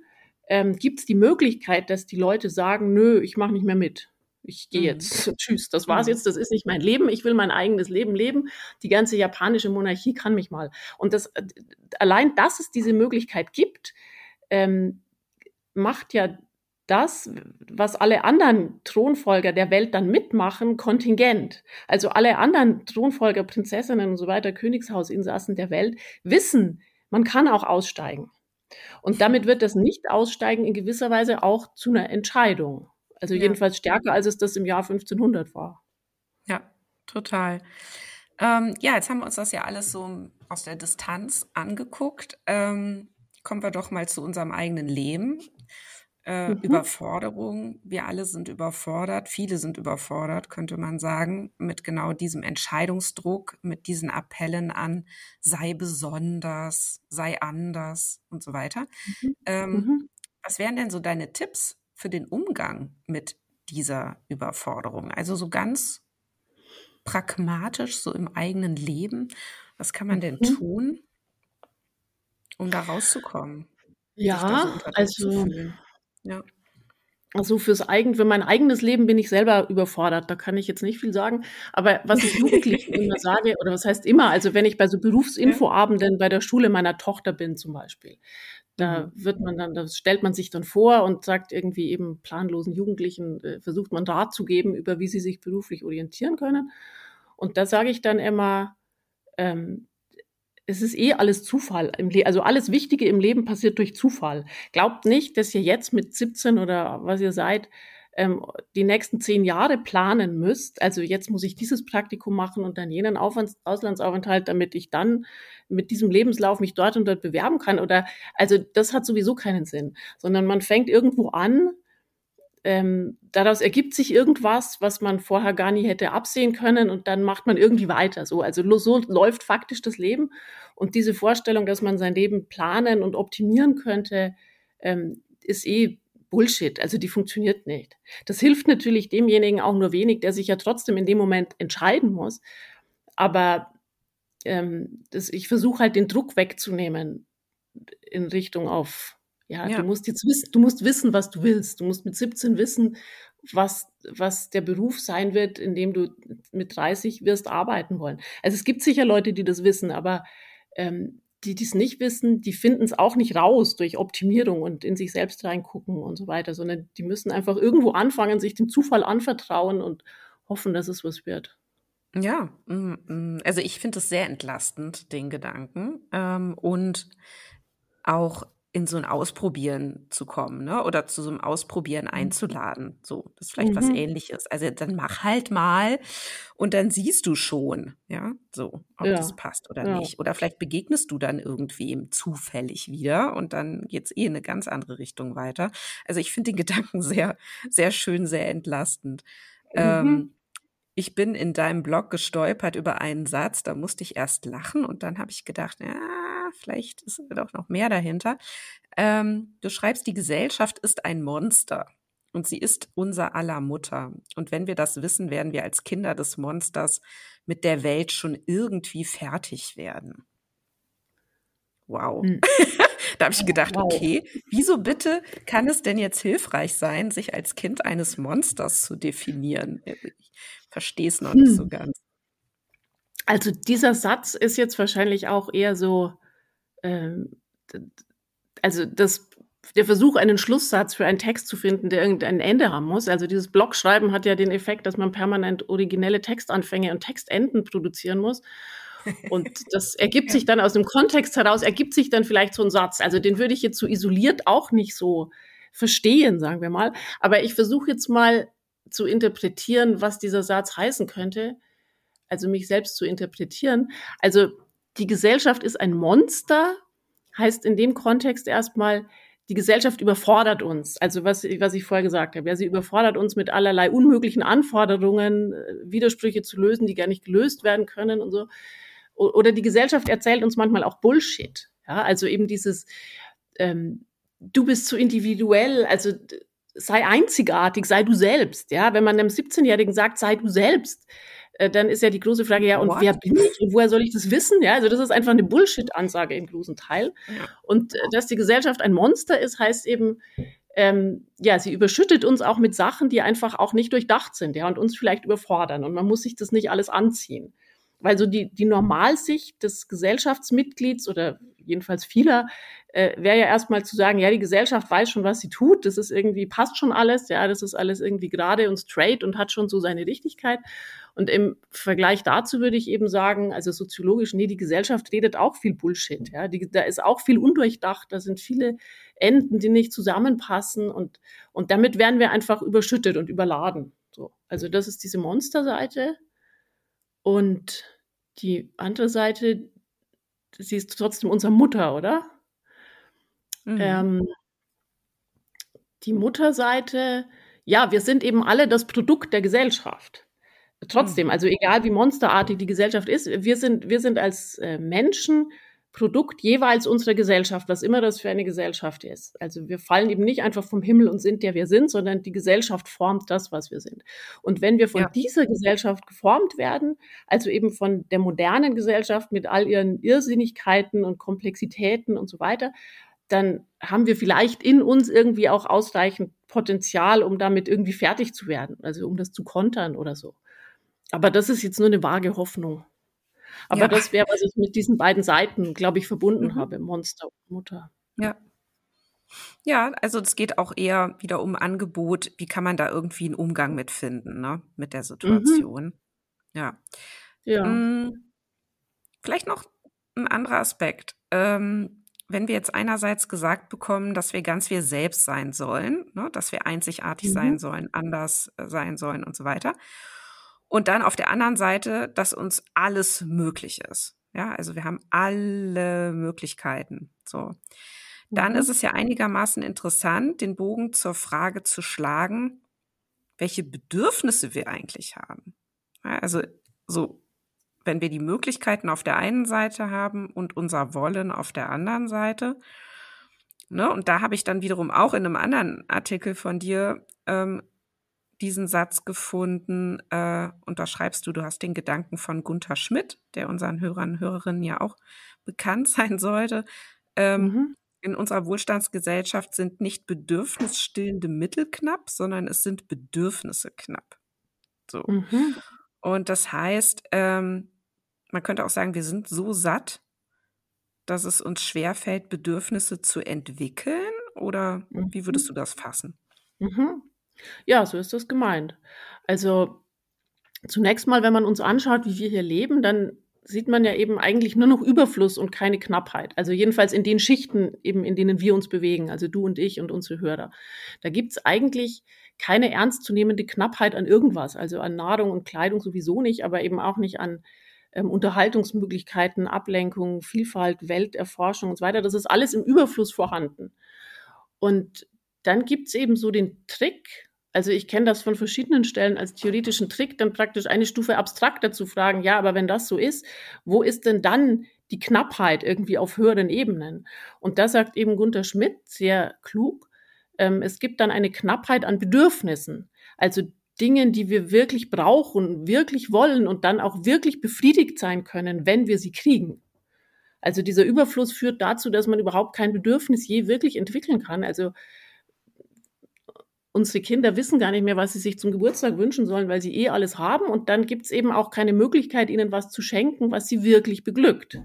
ähm, gibt es die Möglichkeit, dass die Leute sagen, nö, ich mache nicht mehr mit. Ich gehe mhm. jetzt. Tschüss, das war's mhm. jetzt. Das ist nicht mein Leben. Ich will mein eigenes Leben leben. Die ganze japanische Monarchie kann mich mal. Und das äh, allein, dass es diese Möglichkeit gibt, ähm, macht ja das, was alle anderen Thronfolger der Welt dann mitmachen, kontingent. Also alle anderen Thronfolger, Prinzessinnen und so weiter, Königshausinsassen der Welt wissen, man kann auch aussteigen. Und damit wird das Nicht-Aussteigen in gewisser Weise auch zu einer Entscheidung. Also ja. jedenfalls stärker, als es das im Jahr 1500 war. Ja, total. Ähm, ja, jetzt haben wir uns das ja alles so aus der Distanz angeguckt. Ähm, kommen wir doch mal zu unserem eigenen Leben. Äh, mhm. Überforderung. Wir alle sind überfordert, viele sind überfordert, könnte man sagen, mit genau diesem Entscheidungsdruck, mit diesen Appellen an, sei besonders, sei anders und so weiter. Mhm. Ähm, mhm. Was wären denn so deine Tipps für den Umgang mit dieser Überforderung? Also so ganz pragmatisch, so im eigenen Leben. Was kann man denn mhm. tun, um da rauszukommen? Ja, so also, ja. Also fürs eigen, für mein eigenes Leben bin ich selber überfordert. Da kann ich jetzt nicht viel sagen. Aber was ich Jugendlichen immer sage, oder was heißt immer, also wenn ich bei so Berufsinfoabenden bei der Schule meiner Tochter bin zum Beispiel, da mhm. wird man dann, da stellt man sich dann vor und sagt irgendwie eben planlosen Jugendlichen, äh, versucht man Rat zu geben, über wie sie sich beruflich orientieren können. Und da sage ich dann immer, ähm, es ist eh alles Zufall im. Also alles Wichtige im Leben passiert durch Zufall. Glaubt nicht, dass ihr jetzt mit 17 oder was ihr seid, ähm, die nächsten zehn Jahre planen müsst. Also jetzt muss ich dieses Praktikum machen und dann jenen Aufwands Auslandsaufenthalt, damit ich dann mit diesem Lebenslauf mich dort und dort bewerben kann. Oder also das hat sowieso keinen Sinn, sondern man fängt irgendwo an. Ähm, daraus ergibt sich irgendwas, was man vorher gar nie hätte absehen können und dann macht man irgendwie weiter. So, also so läuft faktisch das Leben. Und diese Vorstellung, dass man sein Leben planen und optimieren könnte, ähm, ist eh Bullshit. Also die funktioniert nicht. Das hilft natürlich demjenigen auch nur wenig, der sich ja trotzdem in dem Moment entscheiden muss. Aber ähm, das, ich versuche halt den Druck wegzunehmen in Richtung auf, ja, ja, du musst jetzt wissen, du musst wissen, was du willst. Du musst mit 17 wissen, was, was der Beruf sein wird, in dem du mit 30 wirst arbeiten wollen. Also es gibt sicher Leute, die das wissen, aber ähm, die dies nicht wissen, die finden es auch nicht raus durch Optimierung und in sich selbst reingucken und so weiter, sondern die müssen einfach irgendwo anfangen, sich dem Zufall anvertrauen und hoffen, dass es was wird. Ja, mm, mm, also ich finde es sehr entlastend, den Gedanken. Ähm, und auch in so ein Ausprobieren zu kommen, ne? Oder zu so einem Ausprobieren mhm. einzuladen. So, das ist vielleicht mhm. was ähnliches. Also dann mach halt mal und dann siehst du schon, ja, so, ob ja. das passt oder ja. nicht. Oder vielleicht begegnest du dann irgendwem zufällig wieder und dann geht's eh in eine ganz andere Richtung weiter. Also ich finde den Gedanken sehr, sehr schön, sehr entlastend. Mhm. Ähm, ich bin in deinem Blog gestolpert über einen Satz, da musste ich erst lachen und dann habe ich gedacht, ja, vielleicht ist doch noch mehr dahinter. Ähm, du schreibst, die Gesellschaft ist ein Monster und sie ist unser aller Mutter. Und wenn wir das wissen, werden wir als Kinder des Monsters mit der Welt schon irgendwie fertig werden. Wow. Hm. da habe ich gedacht, wow. okay, wieso bitte kann es denn jetzt hilfreich sein, sich als Kind eines Monsters zu definieren? Ich verstehe es noch hm. nicht so ganz. Also dieser Satz ist jetzt wahrscheinlich auch eher so ähm, also das, der Versuch, einen Schlusssatz für einen Text zu finden, der irgendein Ende haben muss. Also dieses Blogschreiben hat ja den Effekt, dass man permanent originelle Textanfänge und Textenden produzieren muss. Und das ergibt sich dann aus dem Kontext heraus, ergibt sich dann vielleicht so ein Satz. Also den würde ich jetzt so isoliert auch nicht so verstehen, sagen wir mal. Aber ich versuche jetzt mal zu interpretieren, was dieser Satz heißen könnte. Also mich selbst zu interpretieren. Also die Gesellschaft ist ein Monster, heißt in dem Kontext erstmal, die Gesellschaft überfordert uns. Also was, was ich vorher gesagt habe. Ja, sie überfordert uns mit allerlei unmöglichen Anforderungen, äh, Widersprüche zu lösen, die gar nicht gelöst werden können und so. Oder die Gesellschaft erzählt uns manchmal auch Bullshit. Ja, also eben dieses, ähm, du bist zu individuell, also sei einzigartig, sei du selbst. Ja, wenn man einem 17-Jährigen sagt, sei du selbst, äh, dann ist ja die große Frage, ja, und What? wer bin ich und woher soll ich das wissen? Ja, also das ist einfach eine Bullshit-Ansage im großen Teil. Ja. Und äh, dass die Gesellschaft ein Monster ist, heißt eben, ähm, ja, sie überschüttet uns auch mit Sachen, die einfach auch nicht durchdacht sind, ja, und uns vielleicht überfordern. Und man muss sich das nicht alles anziehen. Weil so die, die Normalsicht des Gesellschaftsmitglieds oder jedenfalls vieler, äh, wäre ja erstmal zu sagen, ja, die Gesellschaft weiß schon, was sie tut, das ist irgendwie, passt schon alles, ja, das ist alles irgendwie gerade und straight und hat schon so seine Richtigkeit. Und im Vergleich dazu würde ich eben sagen, also soziologisch, nee, die Gesellschaft redet auch viel Bullshit. Ja, die, da ist auch viel undurchdacht, da sind viele Enden, die nicht zusammenpassen und, und damit werden wir einfach überschüttet und überladen. So. Also das ist diese Monsterseite. Und die andere Seite, sie ist trotzdem unsere Mutter, oder? Mhm. Ähm, die Mutterseite, ja, wir sind eben alle das Produkt der Gesellschaft. Trotzdem, mhm. also egal wie monsterartig die Gesellschaft ist, wir sind, wir sind als äh, Menschen Produkt jeweils unserer Gesellschaft, was immer das für eine Gesellschaft ist. Also wir fallen eben nicht einfach vom Himmel und sind der wir sind, sondern die Gesellschaft formt das, was wir sind. Und wenn wir von ja. dieser Gesellschaft geformt werden, also eben von der modernen Gesellschaft mit all ihren Irrsinnigkeiten und Komplexitäten und so weiter, dann haben wir vielleicht in uns irgendwie auch ausreichend Potenzial, um damit irgendwie fertig zu werden, also um das zu kontern oder so. Aber das ist jetzt nur eine vage Hoffnung. Aber ja. das wäre, was ich mit diesen beiden Seiten, glaube ich, verbunden mhm. habe, Monster und Mutter. Ja. Ja, also es geht auch eher wieder um Angebot. Wie kann man da irgendwie einen Umgang mit finden, ne? Mit der mhm. Situation. Mhm. Ja. Ja. Hm, vielleicht noch ein anderer Aspekt. Ähm, wenn wir jetzt einerseits gesagt bekommen, dass wir ganz wir selbst sein sollen, ne, dass wir einzigartig mhm. sein sollen, anders äh, sein sollen und so weiter. Und dann auf der anderen Seite, dass uns alles möglich ist. Ja, also wir haben alle Möglichkeiten. So. Dann mhm. ist es ja einigermaßen interessant, den Bogen zur Frage zu schlagen, welche Bedürfnisse wir eigentlich haben. Ja, also so, wenn wir die Möglichkeiten auf der einen Seite haben und unser Wollen auf der anderen Seite. Ne, und da habe ich dann wiederum auch in einem anderen Artikel von dir ähm, diesen Satz gefunden, äh, und da schreibst du, du hast den Gedanken von Gunther Schmidt, der unseren Hörern und Hörerinnen ja auch bekannt sein sollte. Ähm, mhm. In unserer Wohlstandsgesellschaft sind nicht bedürfnisstillende Mittel knapp, sondern es sind Bedürfnisse knapp. So. Mhm. Und das heißt, ähm, man könnte auch sagen, wir sind so satt, dass es uns schwerfällt, Bedürfnisse zu entwickeln? Oder wie würdest mhm. du das fassen? Mhm. Ja, so ist das gemeint. Also zunächst mal, wenn man uns anschaut, wie wir hier leben, dann sieht man ja eben eigentlich nur noch Überfluss und keine Knappheit. Also jedenfalls in den Schichten, eben in denen wir uns bewegen, also du und ich und unsere Hörer. Da gibt's eigentlich keine ernstzunehmende Knappheit an irgendwas, also an Nahrung und Kleidung sowieso nicht, aber eben auch nicht an ähm, Unterhaltungsmöglichkeiten, Ablenkung, Vielfalt, Welterforschung und so weiter. Das ist alles im Überfluss vorhanden. Und dann gibt's eben so den Trick, also ich kenne das von verschiedenen Stellen als theoretischen Trick, dann praktisch eine Stufe abstrakter zu fragen, ja, aber wenn das so ist, wo ist denn dann die Knappheit irgendwie auf höheren Ebenen? Und da sagt eben Gunther Schmidt sehr klug, ähm, es gibt dann eine Knappheit an Bedürfnissen, also Dingen, die wir wirklich brauchen, wirklich wollen und dann auch wirklich befriedigt sein können, wenn wir sie kriegen. Also dieser Überfluss führt dazu, dass man überhaupt kein Bedürfnis je wirklich entwickeln kann. Also unsere Kinder wissen gar nicht mehr, was sie sich zum Geburtstag wünschen sollen, weil sie eh alles haben. Und dann gibt es eben auch keine Möglichkeit, ihnen was zu schenken, was sie wirklich beglückt.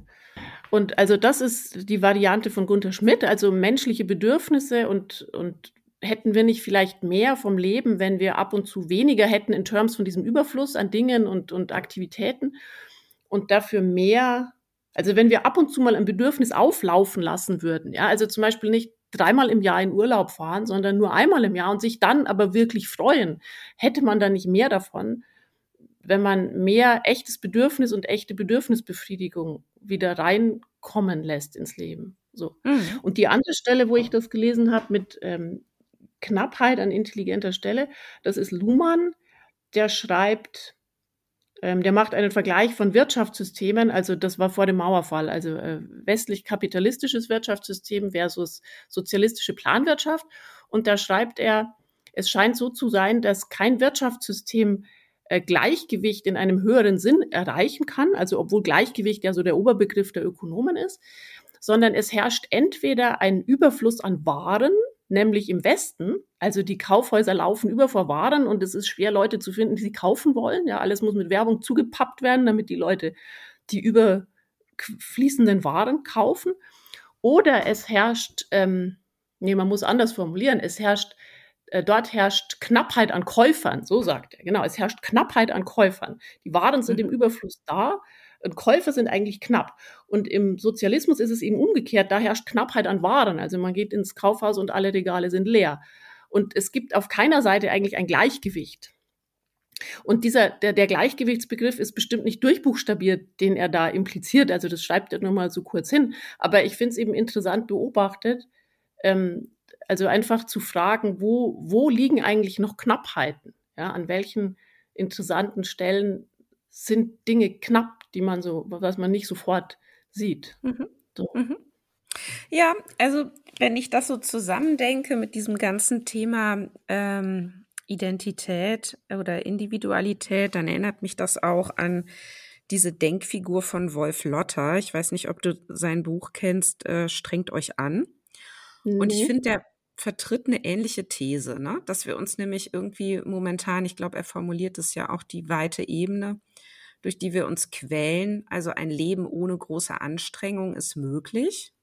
Und also das ist die Variante von Gunther Schmidt, also menschliche Bedürfnisse und, und hätten wir nicht vielleicht mehr vom Leben, wenn wir ab und zu weniger hätten in Terms von diesem Überfluss an Dingen und, und Aktivitäten und dafür mehr, also wenn wir ab und zu mal ein Bedürfnis auflaufen lassen würden, ja, also zum Beispiel nicht dreimal im Jahr in Urlaub fahren, sondern nur einmal im Jahr und sich dann aber wirklich freuen. Hätte man da nicht mehr davon, wenn man mehr echtes Bedürfnis und echte Bedürfnisbefriedigung wieder reinkommen lässt ins Leben. So. Mhm. Und die andere Stelle, wo ich das gelesen habe mit ähm, Knappheit an intelligenter Stelle, das ist Luhmann, der schreibt, der macht einen Vergleich von Wirtschaftssystemen, also das war vor dem Mauerfall, also äh, westlich-kapitalistisches Wirtschaftssystem versus sozialistische Planwirtschaft. Und da schreibt er, es scheint so zu sein, dass kein Wirtschaftssystem äh, Gleichgewicht in einem höheren Sinn erreichen kann, also obwohl Gleichgewicht ja so der Oberbegriff der Ökonomen ist, sondern es herrscht entweder ein Überfluss an Waren, nämlich im Westen. Also die Kaufhäuser laufen über vor Waren und es ist schwer, Leute zu finden, die sie kaufen wollen. Ja, alles muss mit Werbung zugepappt werden, damit die Leute die überfließenden Waren kaufen. Oder es herrscht, ähm, nee, man muss anders formulieren, es herrscht, äh, dort herrscht Knappheit an Käufern, so sagt er. Genau, es herrscht Knappheit an Käufern. Die Waren sind mhm. im Überfluss da und Käufer sind eigentlich knapp. Und im Sozialismus ist es eben umgekehrt, da herrscht Knappheit an Waren. Also man geht ins Kaufhaus und alle Regale sind leer. Und es gibt auf keiner Seite eigentlich ein Gleichgewicht. Und dieser, der, der Gleichgewichtsbegriff ist bestimmt nicht durchbuchstabiert, den er da impliziert. Also das schreibt er nur mal so kurz hin. Aber ich finde es eben interessant beobachtet, ähm, also einfach zu fragen, wo, wo liegen eigentlich noch Knappheiten? Ja, an welchen interessanten Stellen sind Dinge knapp, die man so, was man nicht sofort sieht. Mhm. So. Mhm. Ja, also wenn ich das so zusammendenke mit diesem ganzen Thema ähm, Identität oder Individualität, dann erinnert mich das auch an diese Denkfigur von Wolf Lotter. Ich weiß nicht, ob du sein Buch kennst, äh, Strengt euch an. Nee. Und ich finde, der vertritt eine ähnliche These, ne? dass wir uns nämlich irgendwie momentan, ich glaube, er formuliert es ja auch die weite Ebene, durch die wir uns quälen. Also ein Leben ohne große Anstrengung ist möglich.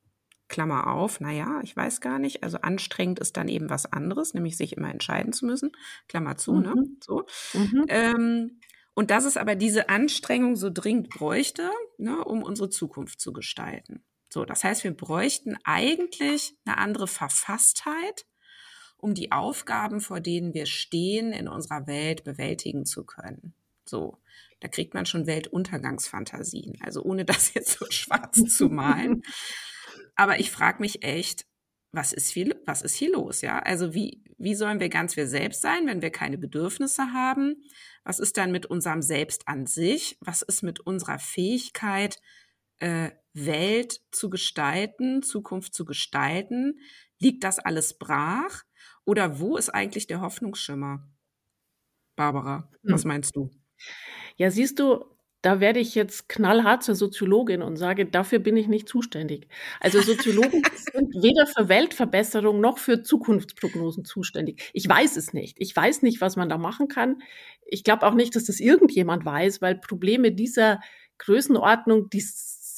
Klammer auf, naja, ich weiß gar nicht. Also anstrengend ist dann eben was anderes, nämlich sich immer entscheiden zu müssen. Klammer zu, ne? mhm. ne? So. Mhm. Ähm, und dass es aber diese Anstrengung so dringend bräuchte, ne, um unsere Zukunft zu gestalten. So, das heißt, wir bräuchten eigentlich eine andere Verfasstheit, um die Aufgaben, vor denen wir stehen, in unserer Welt bewältigen zu können. So, da kriegt man schon Weltuntergangsfantasien. Also ohne das jetzt so schwarz zu malen. Aber ich frage mich echt, was ist, viel, was ist hier los? Ja, also wie, wie sollen wir ganz wir selbst sein, wenn wir keine Bedürfnisse haben? Was ist dann mit unserem Selbst an sich? Was ist mit unserer Fähigkeit, äh, Welt zu gestalten, Zukunft zu gestalten? Liegt das alles brach? Oder wo ist eigentlich der Hoffnungsschimmer? Barbara, was hm. meinst du? Ja, siehst du, da werde ich jetzt knallhart zur Soziologin und sage, dafür bin ich nicht zuständig. Also Soziologen sind weder für Weltverbesserung noch für Zukunftsprognosen zuständig. Ich weiß es nicht. Ich weiß nicht, was man da machen kann. Ich glaube auch nicht, dass das irgendjemand weiß, weil Probleme dieser Größenordnung, die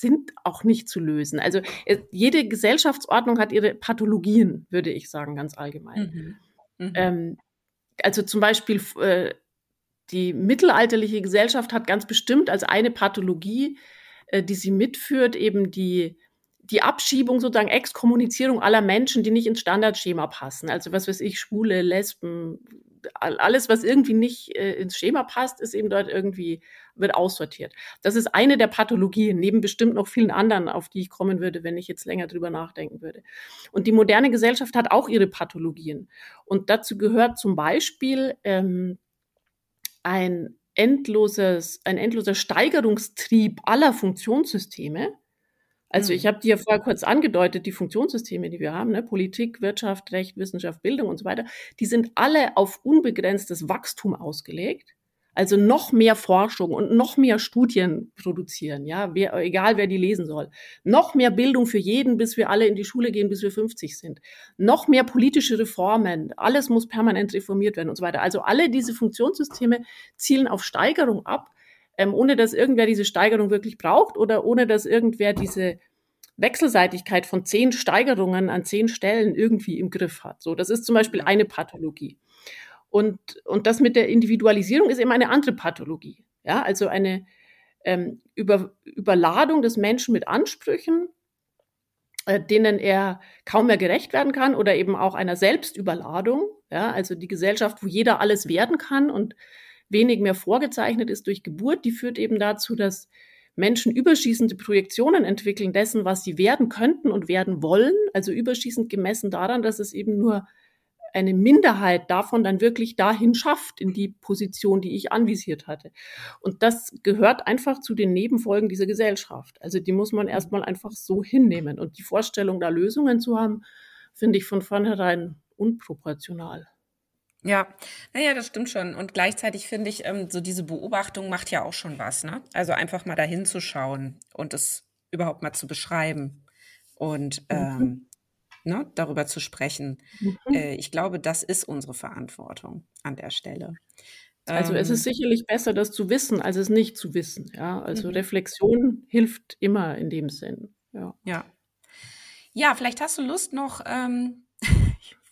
sind auch nicht zu lösen. Also jede Gesellschaftsordnung hat ihre Pathologien, würde ich sagen, ganz allgemein. Mhm. Mhm. Ähm, also zum Beispiel äh, die mittelalterliche Gesellschaft hat ganz bestimmt als eine Pathologie, äh, die sie mitführt, eben die, die Abschiebung, sozusagen Exkommunizierung aller Menschen, die nicht ins Standardschema passen. Also was weiß ich, Schwule, Lesben, alles, was irgendwie nicht äh, ins Schema passt, ist eben dort irgendwie, wird aussortiert. Das ist eine der Pathologien, neben bestimmt noch vielen anderen, auf die ich kommen würde, wenn ich jetzt länger drüber nachdenken würde. Und die moderne Gesellschaft hat auch ihre Pathologien. Und dazu gehört zum Beispiel ähm, ein endloses, ein endloser Steigerungstrieb aller Funktionssysteme. Also ich mhm. habe dir vorher kurz angedeutet, die Funktionssysteme, die wir haben, ne, Politik, Wirtschaft, Recht, Wissenschaft, Bildung und so weiter, die sind alle auf unbegrenztes Wachstum ausgelegt. Also noch mehr Forschung und noch mehr Studien produzieren, ja, wer, egal wer die lesen soll. Noch mehr Bildung für jeden, bis wir alle in die Schule gehen, bis wir 50 sind. Noch mehr politische Reformen. Alles muss permanent reformiert werden und so weiter. Also alle diese Funktionssysteme zielen auf Steigerung ab, ähm, ohne dass irgendwer diese Steigerung wirklich braucht oder ohne dass irgendwer diese Wechselseitigkeit von zehn Steigerungen an zehn Stellen irgendwie im Griff hat. So, das ist zum Beispiel eine Pathologie. Und, und das mit der Individualisierung ist eben eine andere Pathologie. Ja, also eine ähm, Über, Überladung des Menschen mit Ansprüchen, äh, denen er kaum mehr gerecht werden kann oder eben auch einer Selbstüberladung. Ja, also die Gesellschaft, wo jeder alles werden kann und wenig mehr vorgezeichnet ist durch Geburt, die führt eben dazu, dass Menschen überschießende Projektionen entwickeln dessen, was sie werden könnten und werden wollen. Also überschießend gemessen daran, dass es eben nur eine Minderheit davon dann wirklich dahin schafft, in die Position, die ich anvisiert hatte. Und das gehört einfach zu den Nebenfolgen dieser Gesellschaft. Also die muss man erstmal einfach so hinnehmen. Und die Vorstellung, da Lösungen zu haben, finde ich von vornherein unproportional. Ja, naja, das stimmt schon. Und gleichzeitig finde ich, ähm, so diese Beobachtung macht ja auch schon was, ne? Also einfach mal dahin zu schauen und es überhaupt mal zu beschreiben und mhm. ähm, ne, darüber zu sprechen. Mhm. Äh, ich glaube, das ist unsere Verantwortung an der Stelle. Also es ist ähm. sicherlich besser, das zu wissen, als es nicht zu wissen. Ja, also mhm. Reflexion hilft immer in dem Sinn. Ja. Ja, ja vielleicht hast du Lust noch. Ähm,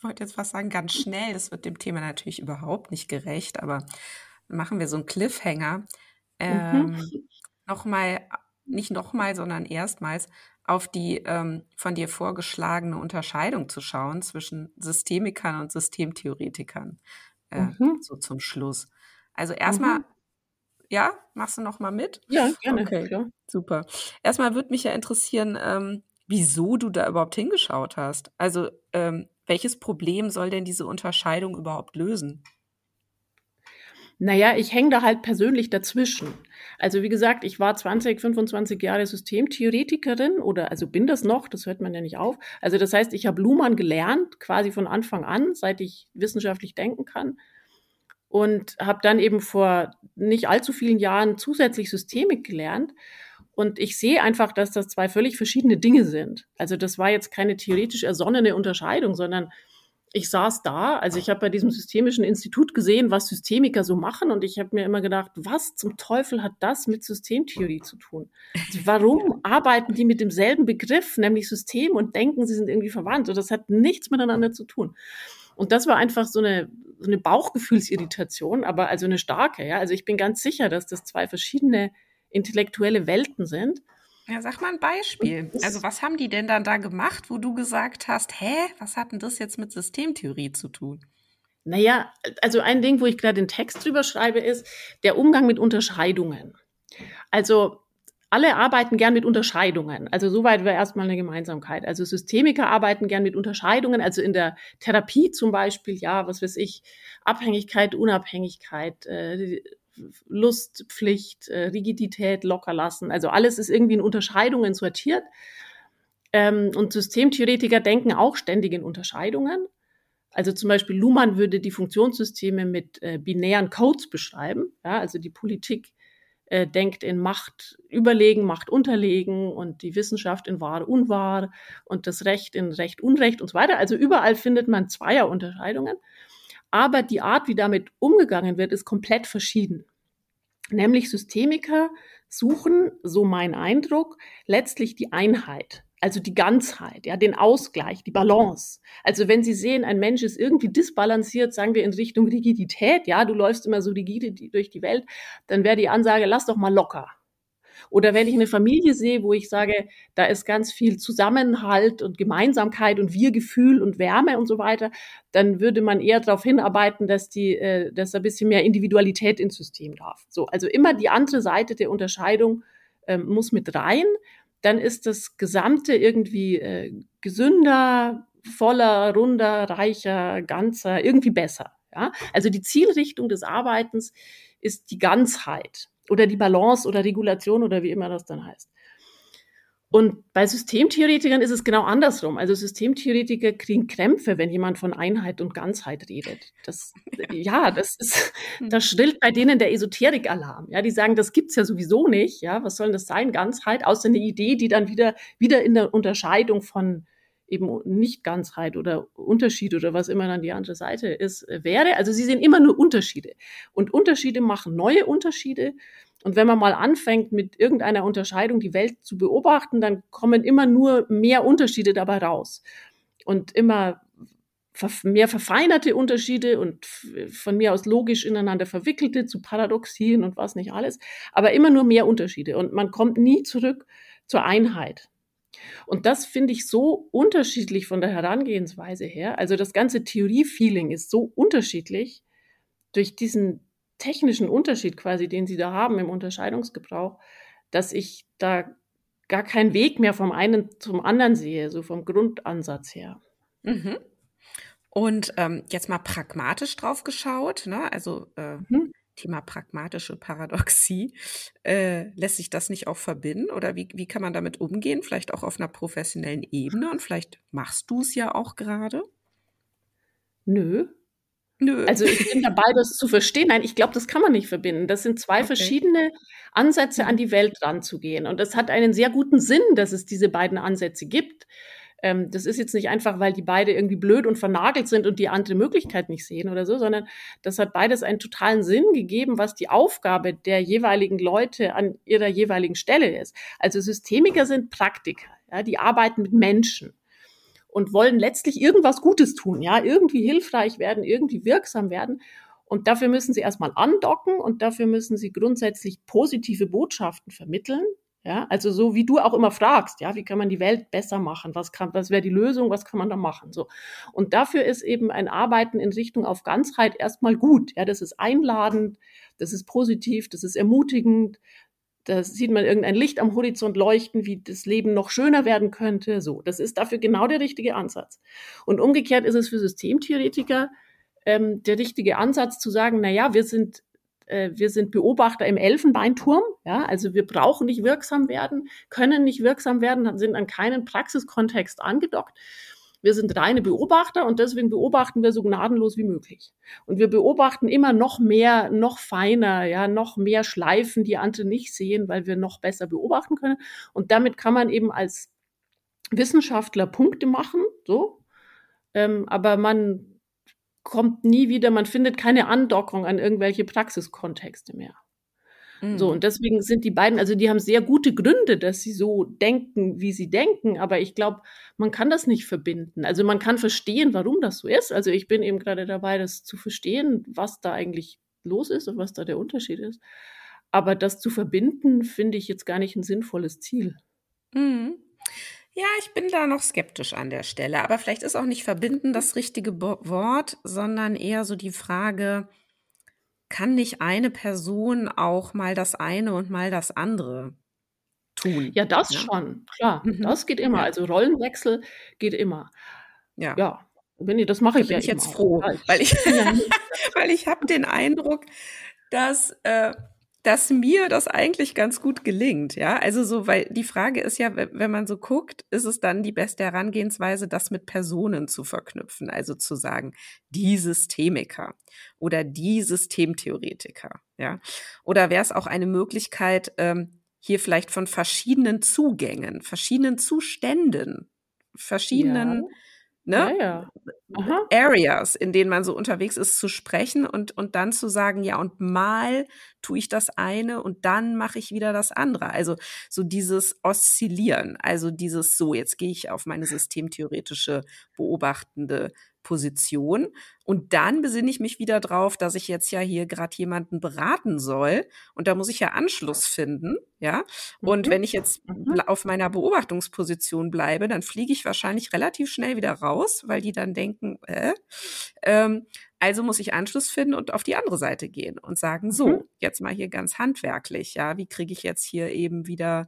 wollte jetzt fast sagen, ganz schnell. Das wird dem Thema natürlich überhaupt nicht gerecht, aber machen wir so einen Cliffhanger. Ähm, mhm. Nochmal, nicht nochmal, sondern erstmals auf die ähm, von dir vorgeschlagene Unterscheidung zu schauen zwischen Systemikern und Systemtheoretikern. Äh, mhm. So zum Schluss. Also erstmal, mhm. ja, machst du noch mal mit? Ja, gerne. Okay, klar. super. Erstmal würde mich ja interessieren, ähm, wieso du da überhaupt hingeschaut hast. Also ähm, welches Problem soll denn diese Unterscheidung überhaupt lösen? Naja, ich hänge da halt persönlich dazwischen. Also wie gesagt, ich war 20, 25 Jahre Systemtheoretikerin oder also bin das noch, das hört man ja nicht auf. Also das heißt, ich habe Luhmann gelernt, quasi von Anfang an, seit ich wissenschaftlich denken kann und habe dann eben vor nicht allzu vielen Jahren zusätzlich Systemik gelernt. Und ich sehe einfach, dass das zwei völlig verschiedene Dinge sind. Also das war jetzt keine theoretisch ersonnene Unterscheidung, sondern ich saß da, also ich habe bei diesem systemischen Institut gesehen, was Systemiker so machen und ich habe mir immer gedacht, was zum Teufel hat das mit Systemtheorie zu tun? Warum arbeiten die mit demselben Begriff, nämlich System und denken, sie sind irgendwie verwandt? Und das hat nichts miteinander zu tun. Und das war einfach so eine, so eine Bauchgefühlsirritation, aber also eine starke. Ja? Also ich bin ganz sicher, dass das zwei verschiedene intellektuelle Welten sind. Ja, sag mal ein Beispiel. Also was haben die denn dann da gemacht, wo du gesagt hast, hä, was hat denn das jetzt mit Systemtheorie zu tun? Naja, also ein Ding, wo ich gerade den Text drüber schreibe, ist der Umgang mit Unterscheidungen. Also alle arbeiten gern mit Unterscheidungen. Also soweit wäre erstmal eine Gemeinsamkeit. Also Systemiker arbeiten gern mit Unterscheidungen. Also in der Therapie zum Beispiel, ja, was weiß ich, Abhängigkeit, Unabhängigkeit, äh, Lust, Pflicht, äh, Rigidität, lockerlassen. Also alles ist irgendwie in Unterscheidungen sortiert. Ähm, und Systemtheoretiker denken auch ständig in Unterscheidungen. Also zum Beispiel Luhmann würde die Funktionssysteme mit äh, binären Codes beschreiben. Ja, also die Politik äh, denkt in Macht überlegen, Macht unterlegen und die Wissenschaft in wahr, unwahr und das Recht in Recht, Unrecht und so weiter. Also überall findet man Zweierunterscheidungen. Aber die Art, wie damit umgegangen wird, ist komplett verschieden. Nämlich Systemiker suchen, so mein Eindruck, letztlich die Einheit also die Ganzheit, ja, den Ausgleich, die Balance. Also wenn Sie sehen, ein Mensch ist irgendwie disbalanciert, sagen wir in Richtung Rigidität, ja, du läufst immer so rigide durch die Welt, dann wäre die Ansage, lass doch mal locker. Oder wenn ich eine Familie sehe, wo ich sage, da ist ganz viel Zusammenhalt und Gemeinsamkeit und Wir-Gefühl und Wärme und so weiter, dann würde man eher darauf hinarbeiten, dass die, äh, dass ein bisschen mehr Individualität ins System darf. So, also immer die andere Seite der Unterscheidung ähm, muss mit rein dann ist das Gesamte irgendwie äh, gesünder, voller, runder, reicher, ganzer, irgendwie besser. Ja? Also die Zielrichtung des Arbeitens ist die Ganzheit oder die Balance oder Regulation oder wie immer das dann heißt. Und bei Systemtheoretikern ist es genau andersrum. Also Systemtheoretiker kriegen Krämpfe, wenn jemand von Einheit und Ganzheit redet. Das, ja, ja das ist, hm. da schrillt bei denen der Esoterik-Alarm. Ja, die sagen, das gibt's ja sowieso nicht. Ja, was soll das sein? Ganzheit, außer eine Idee, die dann wieder, wieder in der Unterscheidung von eben Nicht-Ganzheit oder Unterschied oder was immer dann die andere Seite ist, äh, wäre. Also sie sehen immer nur Unterschiede. Und Unterschiede machen neue Unterschiede. Und wenn man mal anfängt, mit irgendeiner Unterscheidung die Welt zu beobachten, dann kommen immer nur mehr Unterschiede dabei raus. Und immer mehr verfeinerte Unterschiede und von mir aus logisch ineinander verwickelte zu Paradoxien und was nicht alles, aber immer nur mehr Unterschiede und man kommt nie zurück zur Einheit. Und das finde ich so unterschiedlich von der Herangehensweise her. Also das ganze Theorie-Feeling ist so unterschiedlich durch diesen technischen Unterschied quasi, den sie da haben im Unterscheidungsgebrauch, dass ich da gar keinen Weg mehr vom einen zum anderen sehe, so vom Grundansatz her. Mhm. Und ähm, jetzt mal pragmatisch drauf geschaut, ne? also äh, mhm. Thema pragmatische Paradoxie, äh, lässt sich das nicht auch verbinden oder wie, wie kann man damit umgehen? Vielleicht auch auf einer professionellen Ebene und vielleicht machst du es ja auch gerade? Nö, Nö. Also ich bin dabei, das zu verstehen. Nein, ich glaube, das kann man nicht verbinden. Das sind zwei okay. verschiedene Ansätze, an die Welt ranzugehen. Und das hat einen sehr guten Sinn, dass es diese beiden Ansätze gibt. Ähm, das ist jetzt nicht einfach, weil die beide irgendwie blöd und vernagelt sind und die andere Möglichkeit nicht sehen oder so, sondern das hat beides einen totalen Sinn gegeben, was die Aufgabe der jeweiligen Leute an ihrer jeweiligen Stelle ist. Also Systemiker sind Praktiker, ja, die arbeiten mit Menschen und wollen letztlich irgendwas Gutes tun, ja, irgendwie hilfreich werden, irgendwie wirksam werden. Und dafür müssen sie erstmal andocken und dafür müssen sie grundsätzlich positive Botschaften vermitteln. Ja, also so wie du auch immer fragst, ja, wie kann man die Welt besser machen? Was kann, was wäre die Lösung? Was kann man da machen? So. Und dafür ist eben ein Arbeiten in Richtung auf Ganzheit erstmal gut. Ja, das ist einladend, das ist positiv, das ist ermutigend, da sieht man irgendein Licht am Horizont leuchten, wie das Leben noch schöner werden könnte. So, das ist dafür genau der richtige Ansatz. Und umgekehrt ist es für Systemtheoretiker ähm, der richtige Ansatz zu sagen, na ja, wir sind äh, wir sind Beobachter im Elfenbeinturm, ja, also wir brauchen nicht wirksam werden, können nicht wirksam werden, sind an keinen Praxiskontext angedockt, wir sind reine Beobachter und deswegen beobachten wir so gnadenlos wie möglich. Und wir beobachten immer noch mehr, noch feiner, ja, noch mehr Schleifen, die andere nicht sehen, weil wir noch besser beobachten können. Und damit kann man eben als Wissenschaftler Punkte machen, so. Ähm, aber man kommt nie wieder, man findet keine Andockung an irgendwelche Praxiskontexte mehr. So, mhm. und deswegen sind die beiden, also die haben sehr gute Gründe, dass sie so denken, wie sie denken, aber ich glaube, man kann das nicht verbinden. Also man kann verstehen, warum das so ist. Also ich bin eben gerade dabei, das zu verstehen, was da eigentlich los ist und was da der Unterschied ist. Aber das zu verbinden, finde ich jetzt gar nicht ein sinnvolles Ziel. Mhm. Ja, ich bin da noch skeptisch an der Stelle. Aber vielleicht ist auch nicht verbinden das richtige Wort, sondern eher so die Frage, kann nicht eine Person auch mal das eine und mal das andere tun? Ja, das ja? schon, klar. Mhm. Das geht immer. Also Rollenwechsel geht immer. Ja. Ja. Wenn ihr, das mache ich bin ja ich jetzt froh, weil ich, weil ich habe den Eindruck, dass äh, dass mir das eigentlich ganz gut gelingt, ja. Also so, weil die Frage ist ja, wenn man so guckt, ist es dann die beste Herangehensweise, das mit Personen zu verknüpfen, also zu sagen, die Systemiker oder die Systemtheoretiker, ja. Oder wäre es auch eine Möglichkeit, ähm, hier vielleicht von verschiedenen Zugängen, verschiedenen Zuständen, verschiedenen ja ne? Ja, ja. Areas, in denen man so unterwegs ist, zu sprechen und, und dann zu sagen, ja, und mal tue ich das eine und dann mache ich wieder das andere. Also so dieses Oszillieren, also dieses so, jetzt gehe ich auf meine systemtheoretische beobachtende Position. Und dann besinne ich mich wieder drauf, dass ich jetzt ja hier gerade jemanden beraten soll. Und da muss ich ja Anschluss finden, ja. Und mhm. wenn ich jetzt mhm. auf meiner Beobachtungsposition bleibe, dann fliege ich wahrscheinlich relativ schnell wieder raus, weil die dann denken, äh, ähm, also muss ich Anschluss finden und auf die andere Seite gehen und sagen, so, mhm. jetzt mal hier ganz handwerklich, ja, wie kriege ich jetzt hier eben wieder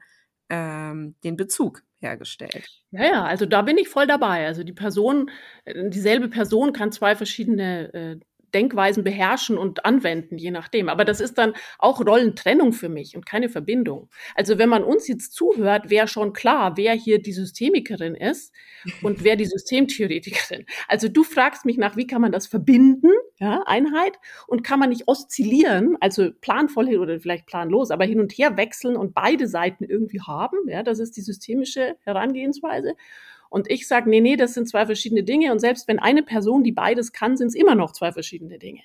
ähm, den Bezug hergestellt. Ja, ja, also da bin ich voll dabei. Also die Person, äh, dieselbe Person kann zwei verschiedene äh, Denkweisen beherrschen und anwenden, je nachdem. Aber das ist dann auch Rollentrennung für mich und keine Verbindung. Also wenn man uns jetzt zuhört, wäre schon klar, wer hier die Systemikerin ist und wer die Systemtheoretikerin. Also du fragst mich nach, wie kann man das verbinden, ja, Einheit, und kann man nicht oszillieren, also planvoll oder vielleicht planlos, aber hin und her wechseln und beide Seiten irgendwie haben. Ja, das ist die systemische Herangehensweise. Und ich sage, nee, nee, das sind zwei verschiedene Dinge. Und selbst wenn eine Person, die beides kann, sind es immer noch zwei verschiedene Dinge.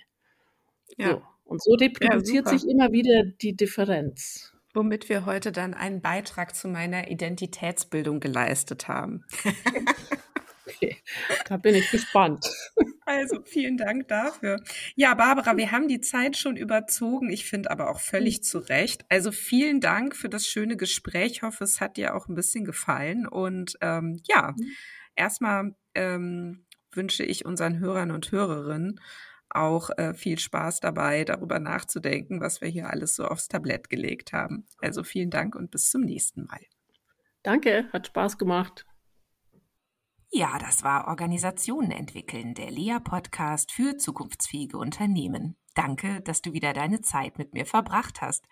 Ja. So. Und so reproduziert ja, sich immer wieder die Differenz. Womit wir heute dann einen Beitrag zu meiner Identitätsbildung geleistet haben. Okay, da bin ich gespannt. Also vielen Dank dafür. Ja, Barbara, wir haben die Zeit schon überzogen. Ich finde aber auch völlig zu Recht. Also vielen Dank für das schöne Gespräch. Ich hoffe, es hat dir auch ein bisschen gefallen. Und ähm, ja, mhm. erstmal ähm, wünsche ich unseren Hörern und Hörerinnen auch äh, viel Spaß dabei, darüber nachzudenken, was wir hier alles so aufs Tablett gelegt haben. Also vielen Dank und bis zum nächsten Mal. Danke, hat Spaß gemacht. Ja, das war Organisationen entwickeln, der Lea-Podcast für zukunftsfähige Unternehmen. Danke, dass du wieder deine Zeit mit mir verbracht hast.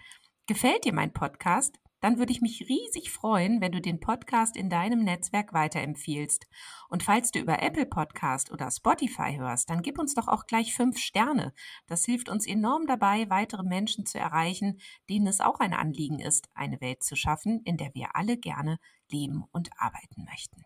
Gefällt dir mein Podcast? dann würde ich mich riesig freuen, wenn du den Podcast in deinem Netzwerk weiterempfiehlst. Und falls du über Apple Podcast oder Spotify hörst, dann gib uns doch auch gleich fünf Sterne. Das hilft uns enorm dabei, weitere Menschen zu erreichen, denen es auch ein Anliegen ist, eine Welt zu schaffen, in der wir alle gerne leben und arbeiten möchten.